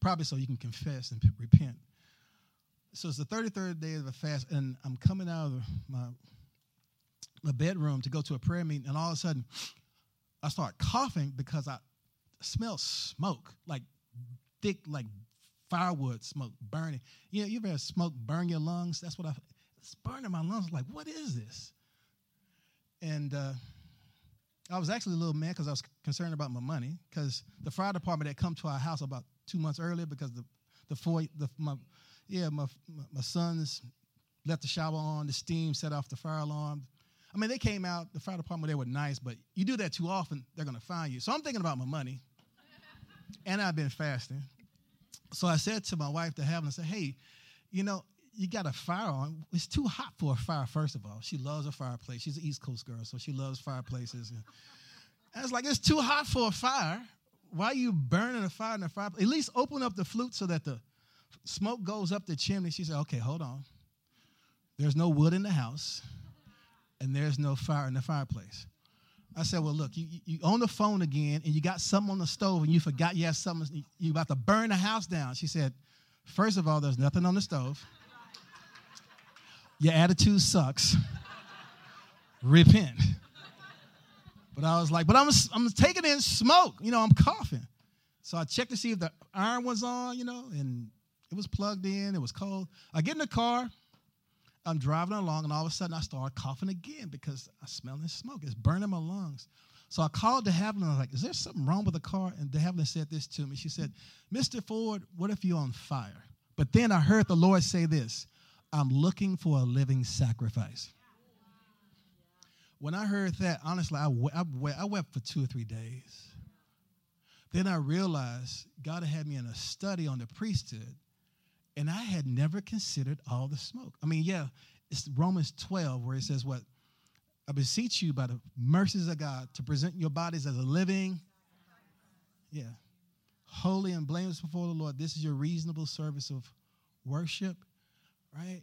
Probably so you can confess and p- repent. So it's the 33rd day of the fast, and I'm coming out of my, my bedroom to go to a prayer meeting, and all of a sudden, I start coughing because I smell smoke, like thick, like firewood smoke burning. You know, you ever had smoke burn your lungs? That's what I, it's burning my lungs. Like, what is this? And uh, I was actually a little mad because I was concerned about my money because the fire department had come to our house about two months earlier because the the four the my yeah my my sons left the shower on the steam set off the fire alarm. I mean they came out the fire department they were nice but you do that too often they're gonna find you. So I'm thinking about my money, and I've been fasting. So I said to my wife to have I said hey, you know you got a fire on. It's too hot for a fire, first of all. She loves a fireplace. She's an East Coast girl, so she loves fireplaces. And I was like, it's too hot for a fire. Why are you burning a fire in a fire? At least open up the flute so that the smoke goes up the chimney. She said, okay, hold on. There's no wood in the house, and there's no fire in the fireplace. I said, well, look, you, you on the phone again, and you got something on the stove, and you forgot you had something, you about to burn the house down. She said, first of all, there's nothing on the stove. Your attitude sucks. Repent. But I was like, but I'm, I'm taking in smoke. You know, I'm coughing. So I checked to see if the iron was on, you know, and it was plugged in. It was cold. I get in the car. I'm driving along, and all of a sudden I start coughing again because I smell this smoke. It's burning my lungs. So I called Dehavilland. I was like, is there something wrong with the car? And Dehavilland said this to me. She said, Mr. Ford, what if you're on fire? But then I heard the Lord say this I'm looking for a living sacrifice. When I heard that, honestly, I, I, I wept for two or three days. Then I realized God had me in a study on the priesthood, and I had never considered all the smoke. I mean, yeah, it's Romans 12 where it says, What? I beseech you by the mercies of God to present your bodies as a living, yeah, holy and blameless before the Lord. This is your reasonable service of worship right?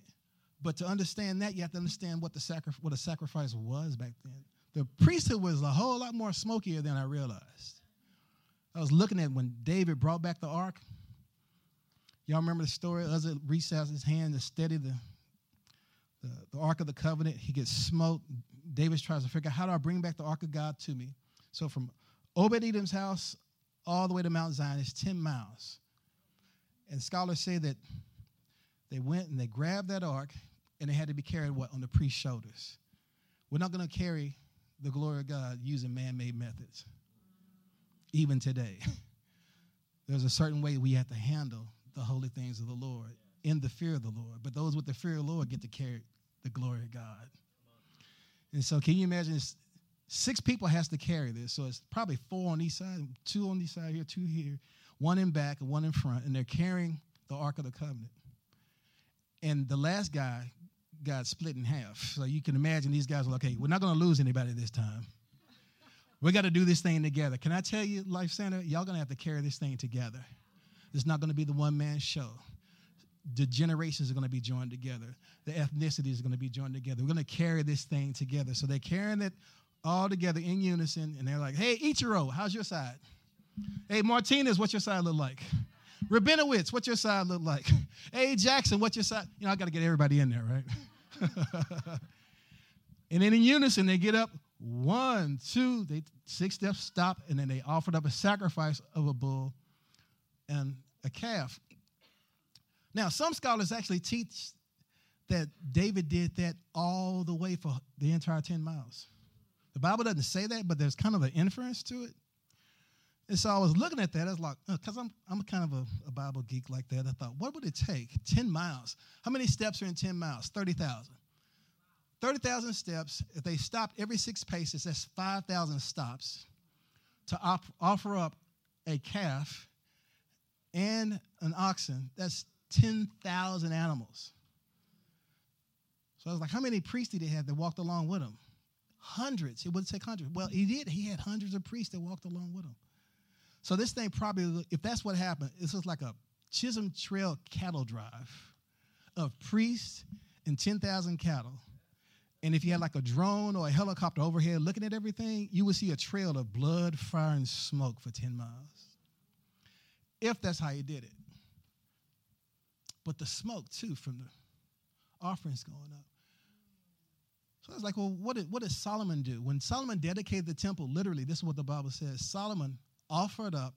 But to understand that, you have to understand what the sacri- what a sacrifice was back then. The priesthood was a whole lot more smokier than I realized. I was looking at when David brought back the ark. Y'all remember the story? Uzzah reached out his hand to steady the, the, the ark of the covenant. He gets smoked. David tries to figure out how do I bring back the ark of God to me? So from Obed Edom's house all the way to Mount Zion is 10 miles. And scholars say that they went and they grabbed that ark and it had to be carried what on the priest's shoulders. We're not going to carry the glory of God using man-made methods. Even today, there's a certain way we have to handle the holy things of the Lord in the fear of the Lord. But those with the fear of the Lord get to carry the glory of God. And so, can you imagine? Six people has to carry this, so it's probably four on each side, two on each side here, two here, one in back and one in front, and they're carrying the Ark of the Covenant. And the last guy got split in half. So you can imagine these guys are like, okay, we're not going to lose anybody this time. We got to do this thing together. Can I tell you, Life Center, y'all going to have to carry this thing together. It's not going to be the one man show. The generations are going to be joined together. The ethnicities are going to be joined together. We're going to carry this thing together. So they're carrying it all together in unison, and they're like, hey, Ichiro, how's your side? Hey, Martinez, what's your side look like? Rabinowitz, what's your side look like? hey, Jackson, what's your side? You know, I got to get everybody in there, right? and then in unison, they get up one, two, they six steps stop, and then they offered up a sacrifice of a bull and a calf. Now, some scholars actually teach that David did that all the way for the entire 10 miles. The Bible doesn't say that, but there's kind of an inference to it. And so I was looking at that. I was like, because uh, I'm, I'm kind of a, a, Bible geek like that. I thought, what would it take? 10 miles. How many steps are in 10 miles? 30,000. 30,000 steps. If they stopped every six paces, that's 5,000 stops to op- offer up a calf and an oxen. That's 10,000 animals. So I was like, how many priests did he have that walked along with him? Hundreds. It would take hundreds. Well, he did. He had hundreds of priests that walked along with him. So this thing probably, if that's what happened, this was like a Chisholm Trail cattle drive of priests and 10,000 cattle. And if you had like a drone or a helicopter overhead looking at everything, you would see a trail of blood, fire, and smoke for 10 miles. If that's how you did it. But the smoke, too, from the offerings going up. So I was like, well, what did, what did Solomon do? When Solomon dedicated the temple, literally, this is what the Bible says Solomon offered up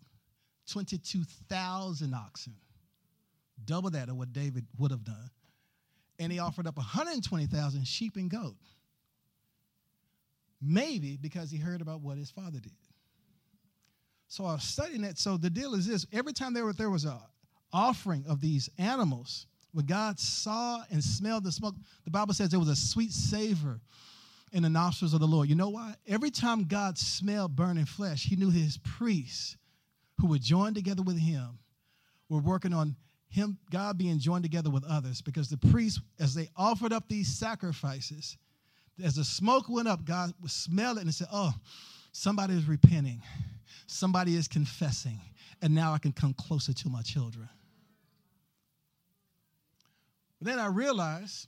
22,000 oxen, double that of what David would have done. And he offered up 120,000 sheep and goat. Maybe because he heard about what his father did. So I was studying that. So the deal is this every time there, were, there was an offering of these animals, when God saw and smelled the smoke, the Bible says there was a sweet savor in the nostrils of the Lord. You know why? Every time God smelled burning flesh, he knew his priests who were joined together with him were working on him, God being joined together with others. Because the priests, as they offered up these sacrifices, as the smoke went up, God would smell it and say, Oh, somebody is repenting, somebody is confessing, and now I can come closer to my children. But then I realized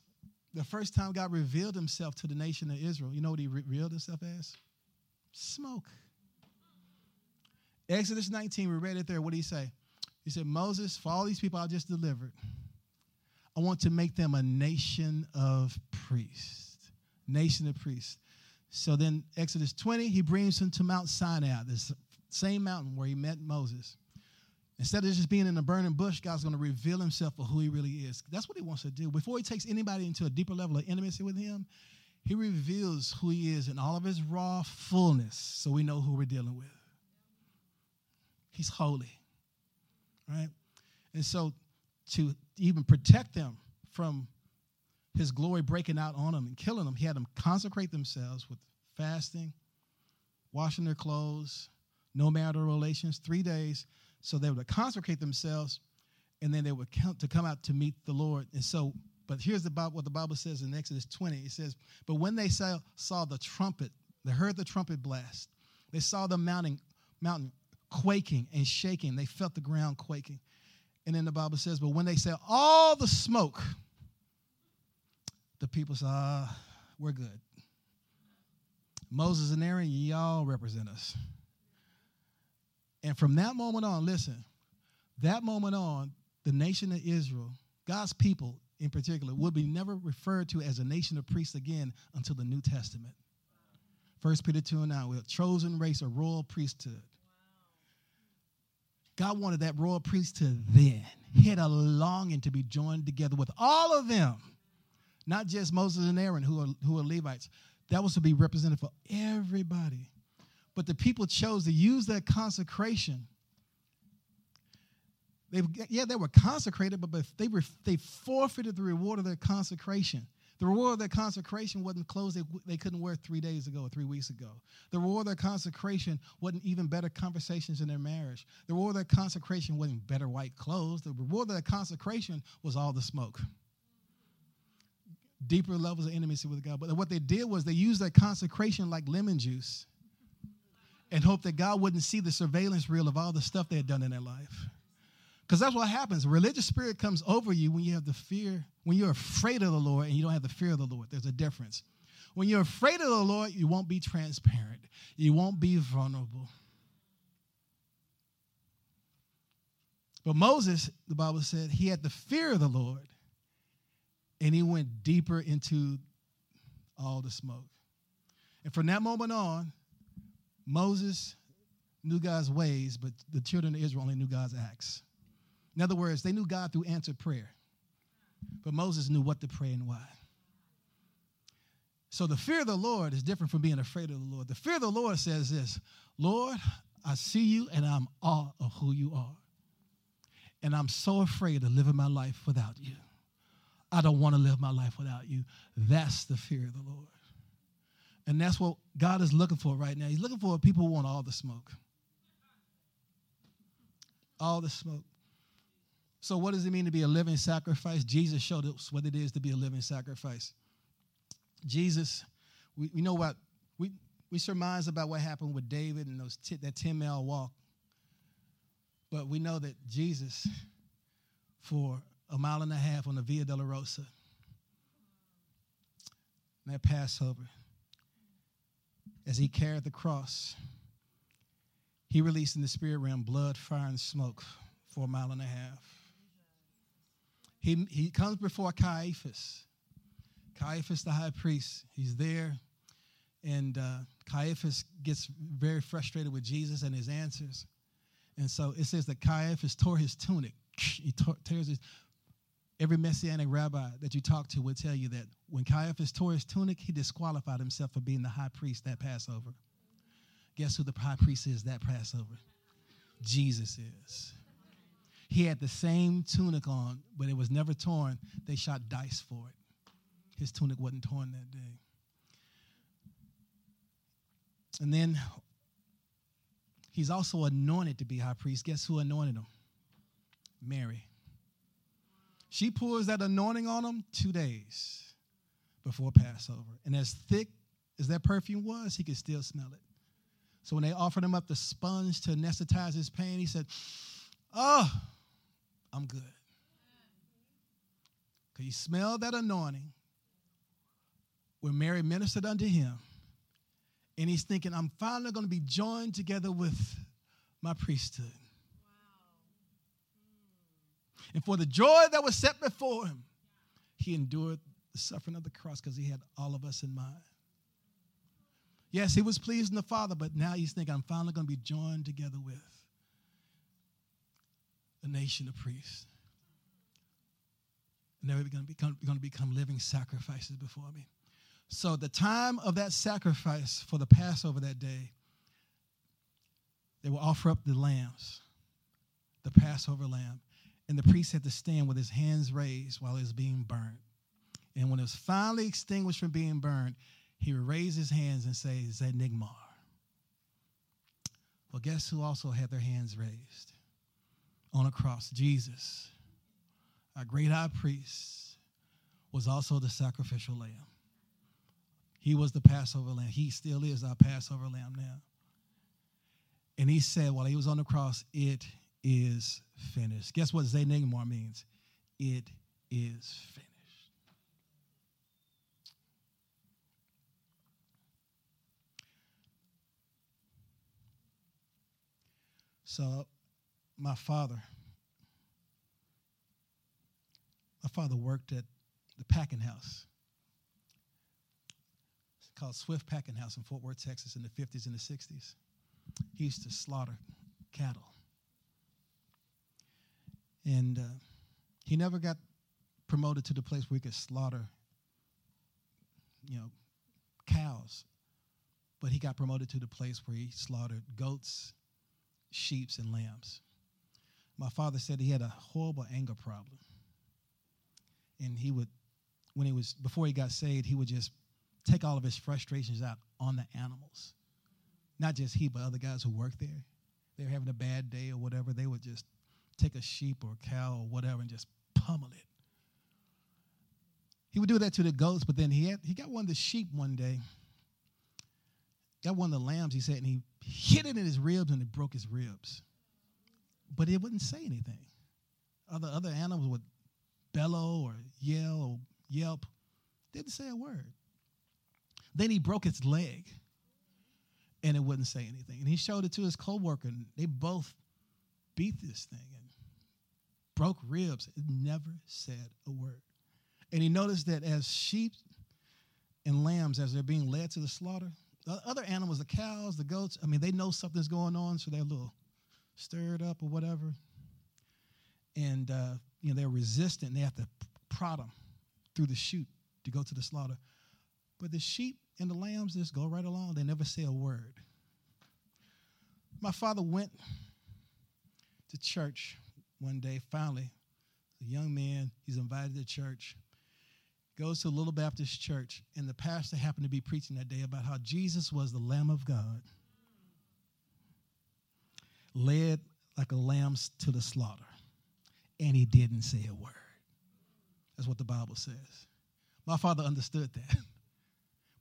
the first time God revealed himself to the nation of Israel, you know what he revealed himself as? Smoke. Exodus 19, we read it there. What did he say? He said, Moses, for all these people I just delivered, I want to make them a nation of priests. Nation of priests. So then, Exodus 20, he brings them to Mount Sinai, this same mountain where he met Moses. Instead of just being in a burning bush, God's going to reveal himself for who he really is. That's what he wants to do. Before he takes anybody into a deeper level of intimacy with him, he reveals who he is in all of his raw fullness so we know who we're dealing with. He's holy, right? And so to even protect them from his glory breaking out on them and killing them, he had them consecrate themselves with fasting, washing their clothes, no marital relations, three days so they would consecrate themselves, and then they would come to come out to meet the Lord. And so, but here's about what the Bible says in Exodus 20. It says, But when they saw, saw the trumpet, they heard the trumpet blast, they saw the mountain, mountain quaking and shaking. They felt the ground quaking. And then the Bible says, But when they saw all the smoke, the people said, ah, we're good. Moses and Aaron, y'all represent us. And from that moment on, listen, that moment on, the nation of Israel, God's people in particular, will be never referred to as a nation of priests again until the New Testament. First Peter 2 and 9, we're a chosen race, a royal priesthood. God wanted that royal priesthood then. He had a longing to be joined together with all of them, not just Moses and Aaron, who are, who are Levites. That was to be represented for everybody. But the people chose to use that consecration. They, yeah, they were consecrated, but but they, they forfeited the reward of their consecration. The reward of their consecration wasn't clothes they, they couldn't wear three days ago or three weeks ago. The reward of their consecration wasn't even better conversations in their marriage. The reward of their consecration wasn't better white clothes. The reward of their consecration was all the smoke. Deeper levels of intimacy with God. But what they did was they used their consecration like lemon juice and hope that God wouldn't see the surveillance reel of all the stuff they had done in their life. Because that's what happens. Religious spirit comes over you when you have the fear, when you're afraid of the Lord and you don't have the fear of the Lord. There's a difference. When you're afraid of the Lord, you won't be transparent, you won't be vulnerable. But Moses, the Bible said, he had the fear of the Lord and he went deeper into all the smoke. And from that moment on, Moses knew God's ways, but the children of Israel only knew God's acts. In other words, they knew God through answered prayer, but Moses knew what to pray and why. So the fear of the Lord is different from being afraid of the Lord. The fear of the Lord says this Lord, I see you and I'm awe of who you are. And I'm so afraid of living my life without you. I don't want to live my life without you. That's the fear of the Lord. And that's what God is looking for right now. He's looking for people who want all the smoke. All the smoke. So, what does it mean to be a living sacrifice? Jesus showed us what it is to be a living sacrifice. Jesus, we, we know what, we, we surmise about what happened with David and those t- that 10 mile walk. But we know that Jesus, for a mile and a half on the Via della Dolorosa, that Passover, as he carried the cross, he released in the spirit realm blood, fire, and smoke for a mile and a half. He, he comes before Caiaphas. Caiaphas, the high priest, he's there. And uh, Caiaphas gets very frustrated with Jesus and his answers. And so it says that Caiaphas tore his tunic. He tore, tears his. Every messianic rabbi that you talk to will tell you that when Caiaphas tore his tunic, he disqualified himself for being the high priest that Passover. Guess who the high priest is that Passover? Jesus is. He had the same tunic on, but it was never torn. They shot dice for it. His tunic wasn't torn that day. And then he's also anointed to be high priest. Guess who anointed him? Mary. She pours that anointing on him two days before Passover. And as thick as that perfume was, he could still smell it. So when they offered him up the sponge to anesthetize his pain, he said, Oh, I'm good. Because he smelled that anointing when Mary ministered unto him. And he's thinking, I'm finally going to be joined together with my priesthood. And for the joy that was set before him, he endured the suffering of the cross because he had all of us in mind. Yes, he was pleasing the Father, but now he's thinking, I'm finally going to be joined together with a nation of priests. And they're going to become, going to become living sacrifices before me. So, the time of that sacrifice for the Passover that day, they will offer up the lambs, the Passover lamb. And the priest had to stand with his hands raised while it was being burned. And when it was finally extinguished from being burned, he would raise his hands and say, Zenigmar. Well, guess who also had their hands raised? on a cross. Jesus, our great high priest, was also the sacrificial lamb. He was the Passover lamb. He still is our Passover lamb now. And he said while he was on the cross, It is finished. Guess what Zenigmar means? It is finished. So my father. My father worked at the packing house. It's called Swift Packing House in Fort Worth, Texas, in the 50s and the 60s. He used to slaughter cattle. And uh, he never got promoted to the place where he could slaughter, you know, cows. But he got promoted to the place where he slaughtered goats, sheep, and lambs my father said he had a horrible anger problem. And he would when he was before he got saved, he would just take all of his frustrations out on the animals. Not just he, but other guys who worked there. They were having a bad day or whatever. They would just take a sheep or a cow or whatever and just pummel it. He would do that to the goats, but then he had, he got one of the sheep one day. Got one of the lambs, he said, and he hit it in his ribs and it broke his ribs. But it wouldn't say anything. Other other animals would bellow or yell or yelp. Didn't say a word. Then he broke its leg and it wouldn't say anything. And he showed it to his co-worker, and they both beat this thing broke ribs. Never said a word. And he noticed that as sheep and lambs, as they're being led to the slaughter, the other animals, the cows, the goats, I mean, they know something's going on, so they're a little stirred up or whatever. And, uh, you know, they're resistant. They have to prod them through the chute to go to the slaughter. But the sheep and the lambs just go right along. They never say a word. My father went to church one day, finally. A young man, he's invited to church, goes to a little Baptist church, and the pastor happened to be preaching that day about how Jesus was the Lamb of God, led like a lamb to the slaughter, and he didn't say a word. That's what the Bible says. My father understood that.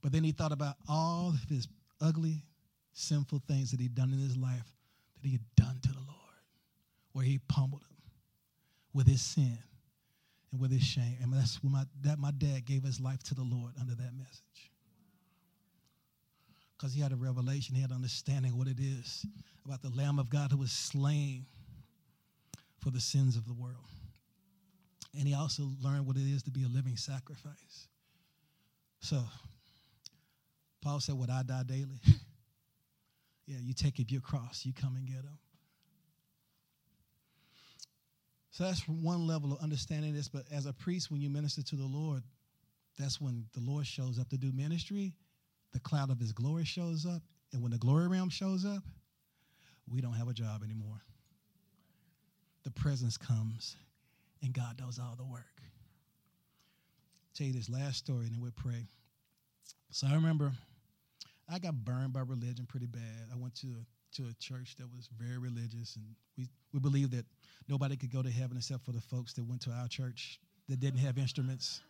But then he thought about all of his ugly, sinful things that he'd done in his life that he had done to the Lord, where he pummeled with his sin and with his shame. And that's when my, that my dad gave his life to the Lord under that message. Because he had a revelation, he had understanding what it is about the Lamb of God who was slain for the sins of the world. And he also learned what it is to be a living sacrifice. So Paul said, Would I die daily? yeah, you take up your cross, you come and get them. So that's one level of understanding this. But as a priest, when you minister to the Lord, that's when the Lord shows up to do ministry. The cloud of his glory shows up. And when the glory realm shows up, we don't have a job anymore. The presence comes and God does all the work. I'll tell you this last story and then we'll pray. So I remember I got burned by religion pretty bad. I went to to a church that was very religious, and we, we believed that nobody could go to heaven except for the folks that went to our church that didn't have instruments.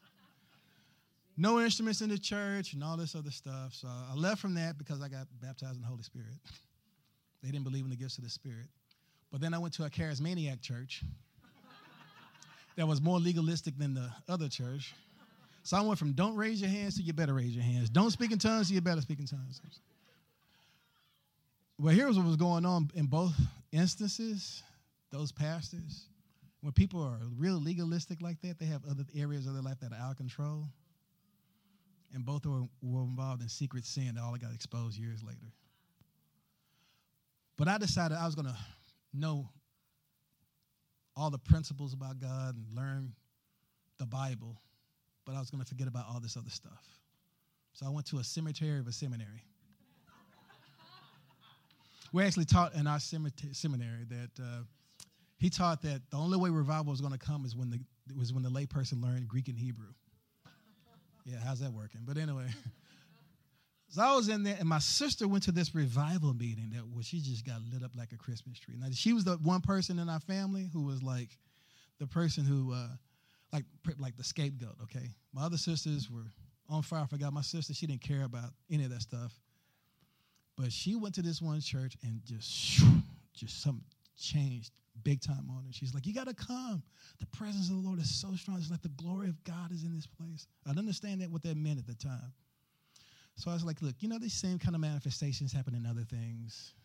No instruments in the church and all this other stuff. So I left from that because I got baptized in the Holy Spirit. They didn't believe in the gifts of the Spirit. But then I went to a charismaniac church that was more legalistic than the other church. So I went from don't raise your hands to you better raise your hands. Don't speak in tongues to you better speak in tongues. Well, here's what was going on in both instances. Those pastors, when people are real legalistic like that, they have other areas of their life that are out of control. And both were, were involved in secret sin that all got exposed years later. But I decided I was going to know all the principles about God and learn the Bible but I was going to forget about all this other stuff. So I went to a cemetery of a seminary. We actually taught in our seminary that uh, he taught that the only way revival was going to come is when the was when the layperson learned Greek and Hebrew. Yeah, how's that working? But anyway, so I was in there, and my sister went to this revival meeting that where she just got lit up like a Christmas tree. Now she was the one person in our family who was like the person who. Uh, like like the scapegoat. Okay, my other sisters were on fire. I forgot my sister; she didn't care about any of that stuff. But she went to this one church and just just some changed big time on her. She's like, "You got to come. The presence of the Lord is so strong. It's like the glory of God is in this place." I didn't understand that what that meant at the time. So I was like, "Look, you know these same kind of manifestations happen in other things.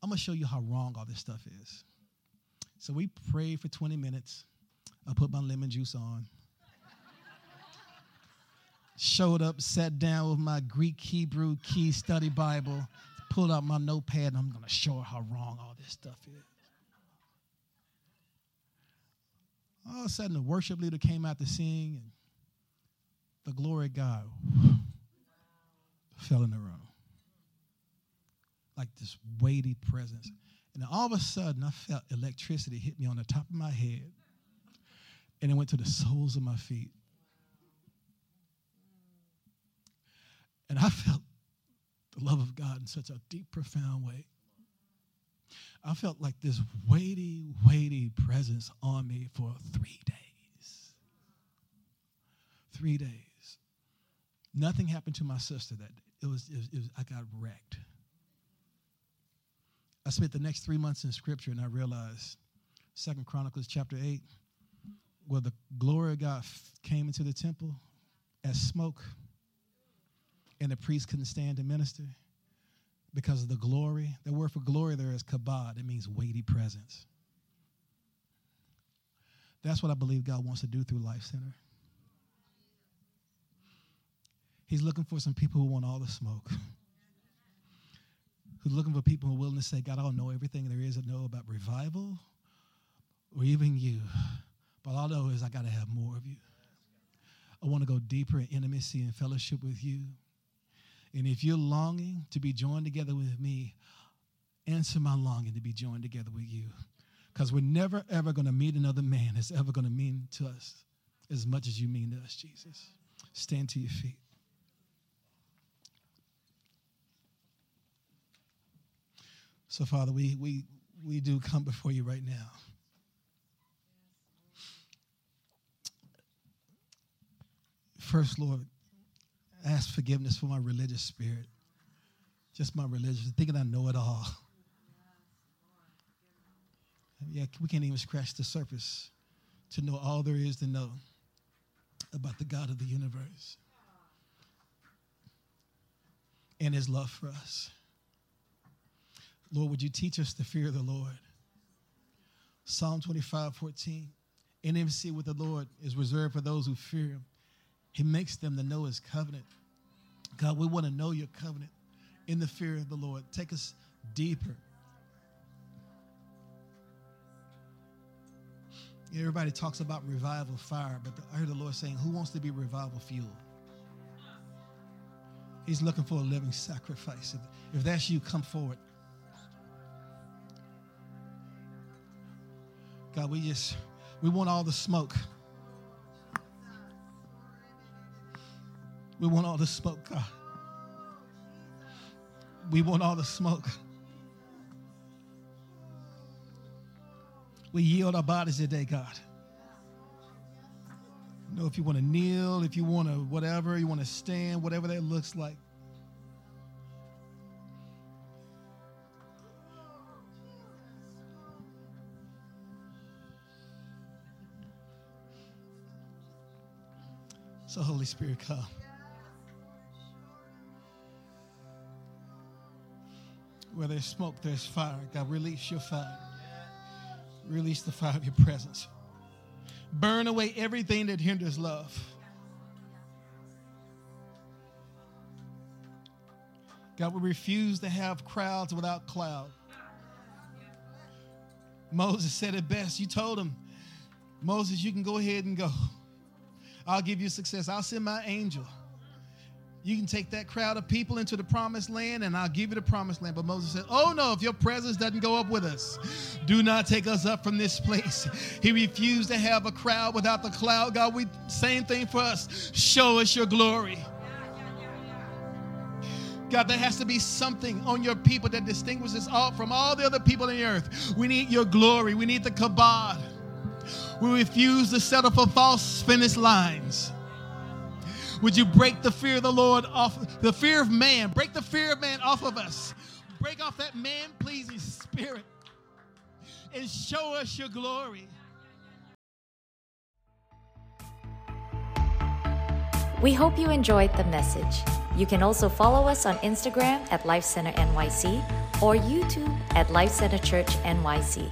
I'm gonna show you how wrong all this stuff is." So we prayed for 20 minutes. I put my lemon juice on. Showed up, sat down with my Greek Hebrew key study Bible, pulled out my notepad, and I'm going to show her how wrong all this stuff is. All of a sudden, the worship leader came out to sing, and the glory of God fell in the room. Like this weighty presence. And all of a sudden, I felt electricity hit me on the top of my head and it went to the soles of my feet. And I felt the love of God in such a deep, profound way. I felt like this weighty, weighty presence on me for three days. Three days. Nothing happened to my sister that day. It was, it was, it was I got wrecked. I spent the next three months in scripture and I realized Second Chronicles chapter 8, where the glory of God came into the temple as smoke, and the priest couldn't stand to minister because of the glory. The word for glory there is kabod, it means weighty presence. That's what I believe God wants to do through Life Center. He's looking for some people who want all the smoke. Who's looking for people who are willing to say, God, I don't know everything there is to know about revival or even you. But all I know is I got to have more of you. I want to go deeper in intimacy and fellowship with you. And if you're longing to be joined together with me, answer my longing to be joined together with you. Because we're never, ever going to meet another man that's ever going to mean to us as much as you mean to us, Jesus. Stand to your feet. So, Father, we, we, we do come before you right now. First, Lord, ask forgiveness for my religious spirit. Just my religious, thinking I know it all. Yeah, we can't even scratch the surface to know all there is to know about the God of the universe and his love for us. Lord, would you teach us to fear of the Lord? Psalm 25, 14. Intimacy with the Lord is reserved for those who fear him. He makes them to know his covenant. God, we want to know your covenant in the fear of the Lord. Take us deeper. Everybody talks about revival fire, but I heard the Lord saying, Who wants to be revival fuel? He's looking for a living sacrifice. If, if that's you, come forward. God, we just, we want all the smoke. We want all the smoke, God. We want all the smoke. We yield our bodies today, God. You know, if you want to kneel, if you want to whatever, you want to stand, whatever that looks like. So, Holy Spirit, come. Where there's smoke, there's fire. God, release your fire. Release the fire of your presence. Burn away everything that hinders love. God, we refuse to have crowds without cloud. Moses said it best. You told him, Moses, you can go ahead and go. I'll give you success. I'll send my angel. You can take that crowd of people into the promised land and I'll give you the promised land. But Moses said, Oh no, if your presence doesn't go up with us, do not take us up from this place. He refused to have a crowd without the cloud. God, we same thing for us. Show us your glory. God, there has to be something on your people that distinguishes all from all the other people in the earth. We need your glory. We need the kabod. We refuse to settle for false finish lines. Would you break the fear of the Lord off, the fear of man, break the fear of man off of us. Break off that man pleasing spirit and show us your glory. We hope you enjoyed the message. You can also follow us on Instagram at Life Center NYC or YouTube at Life Center Church NYC.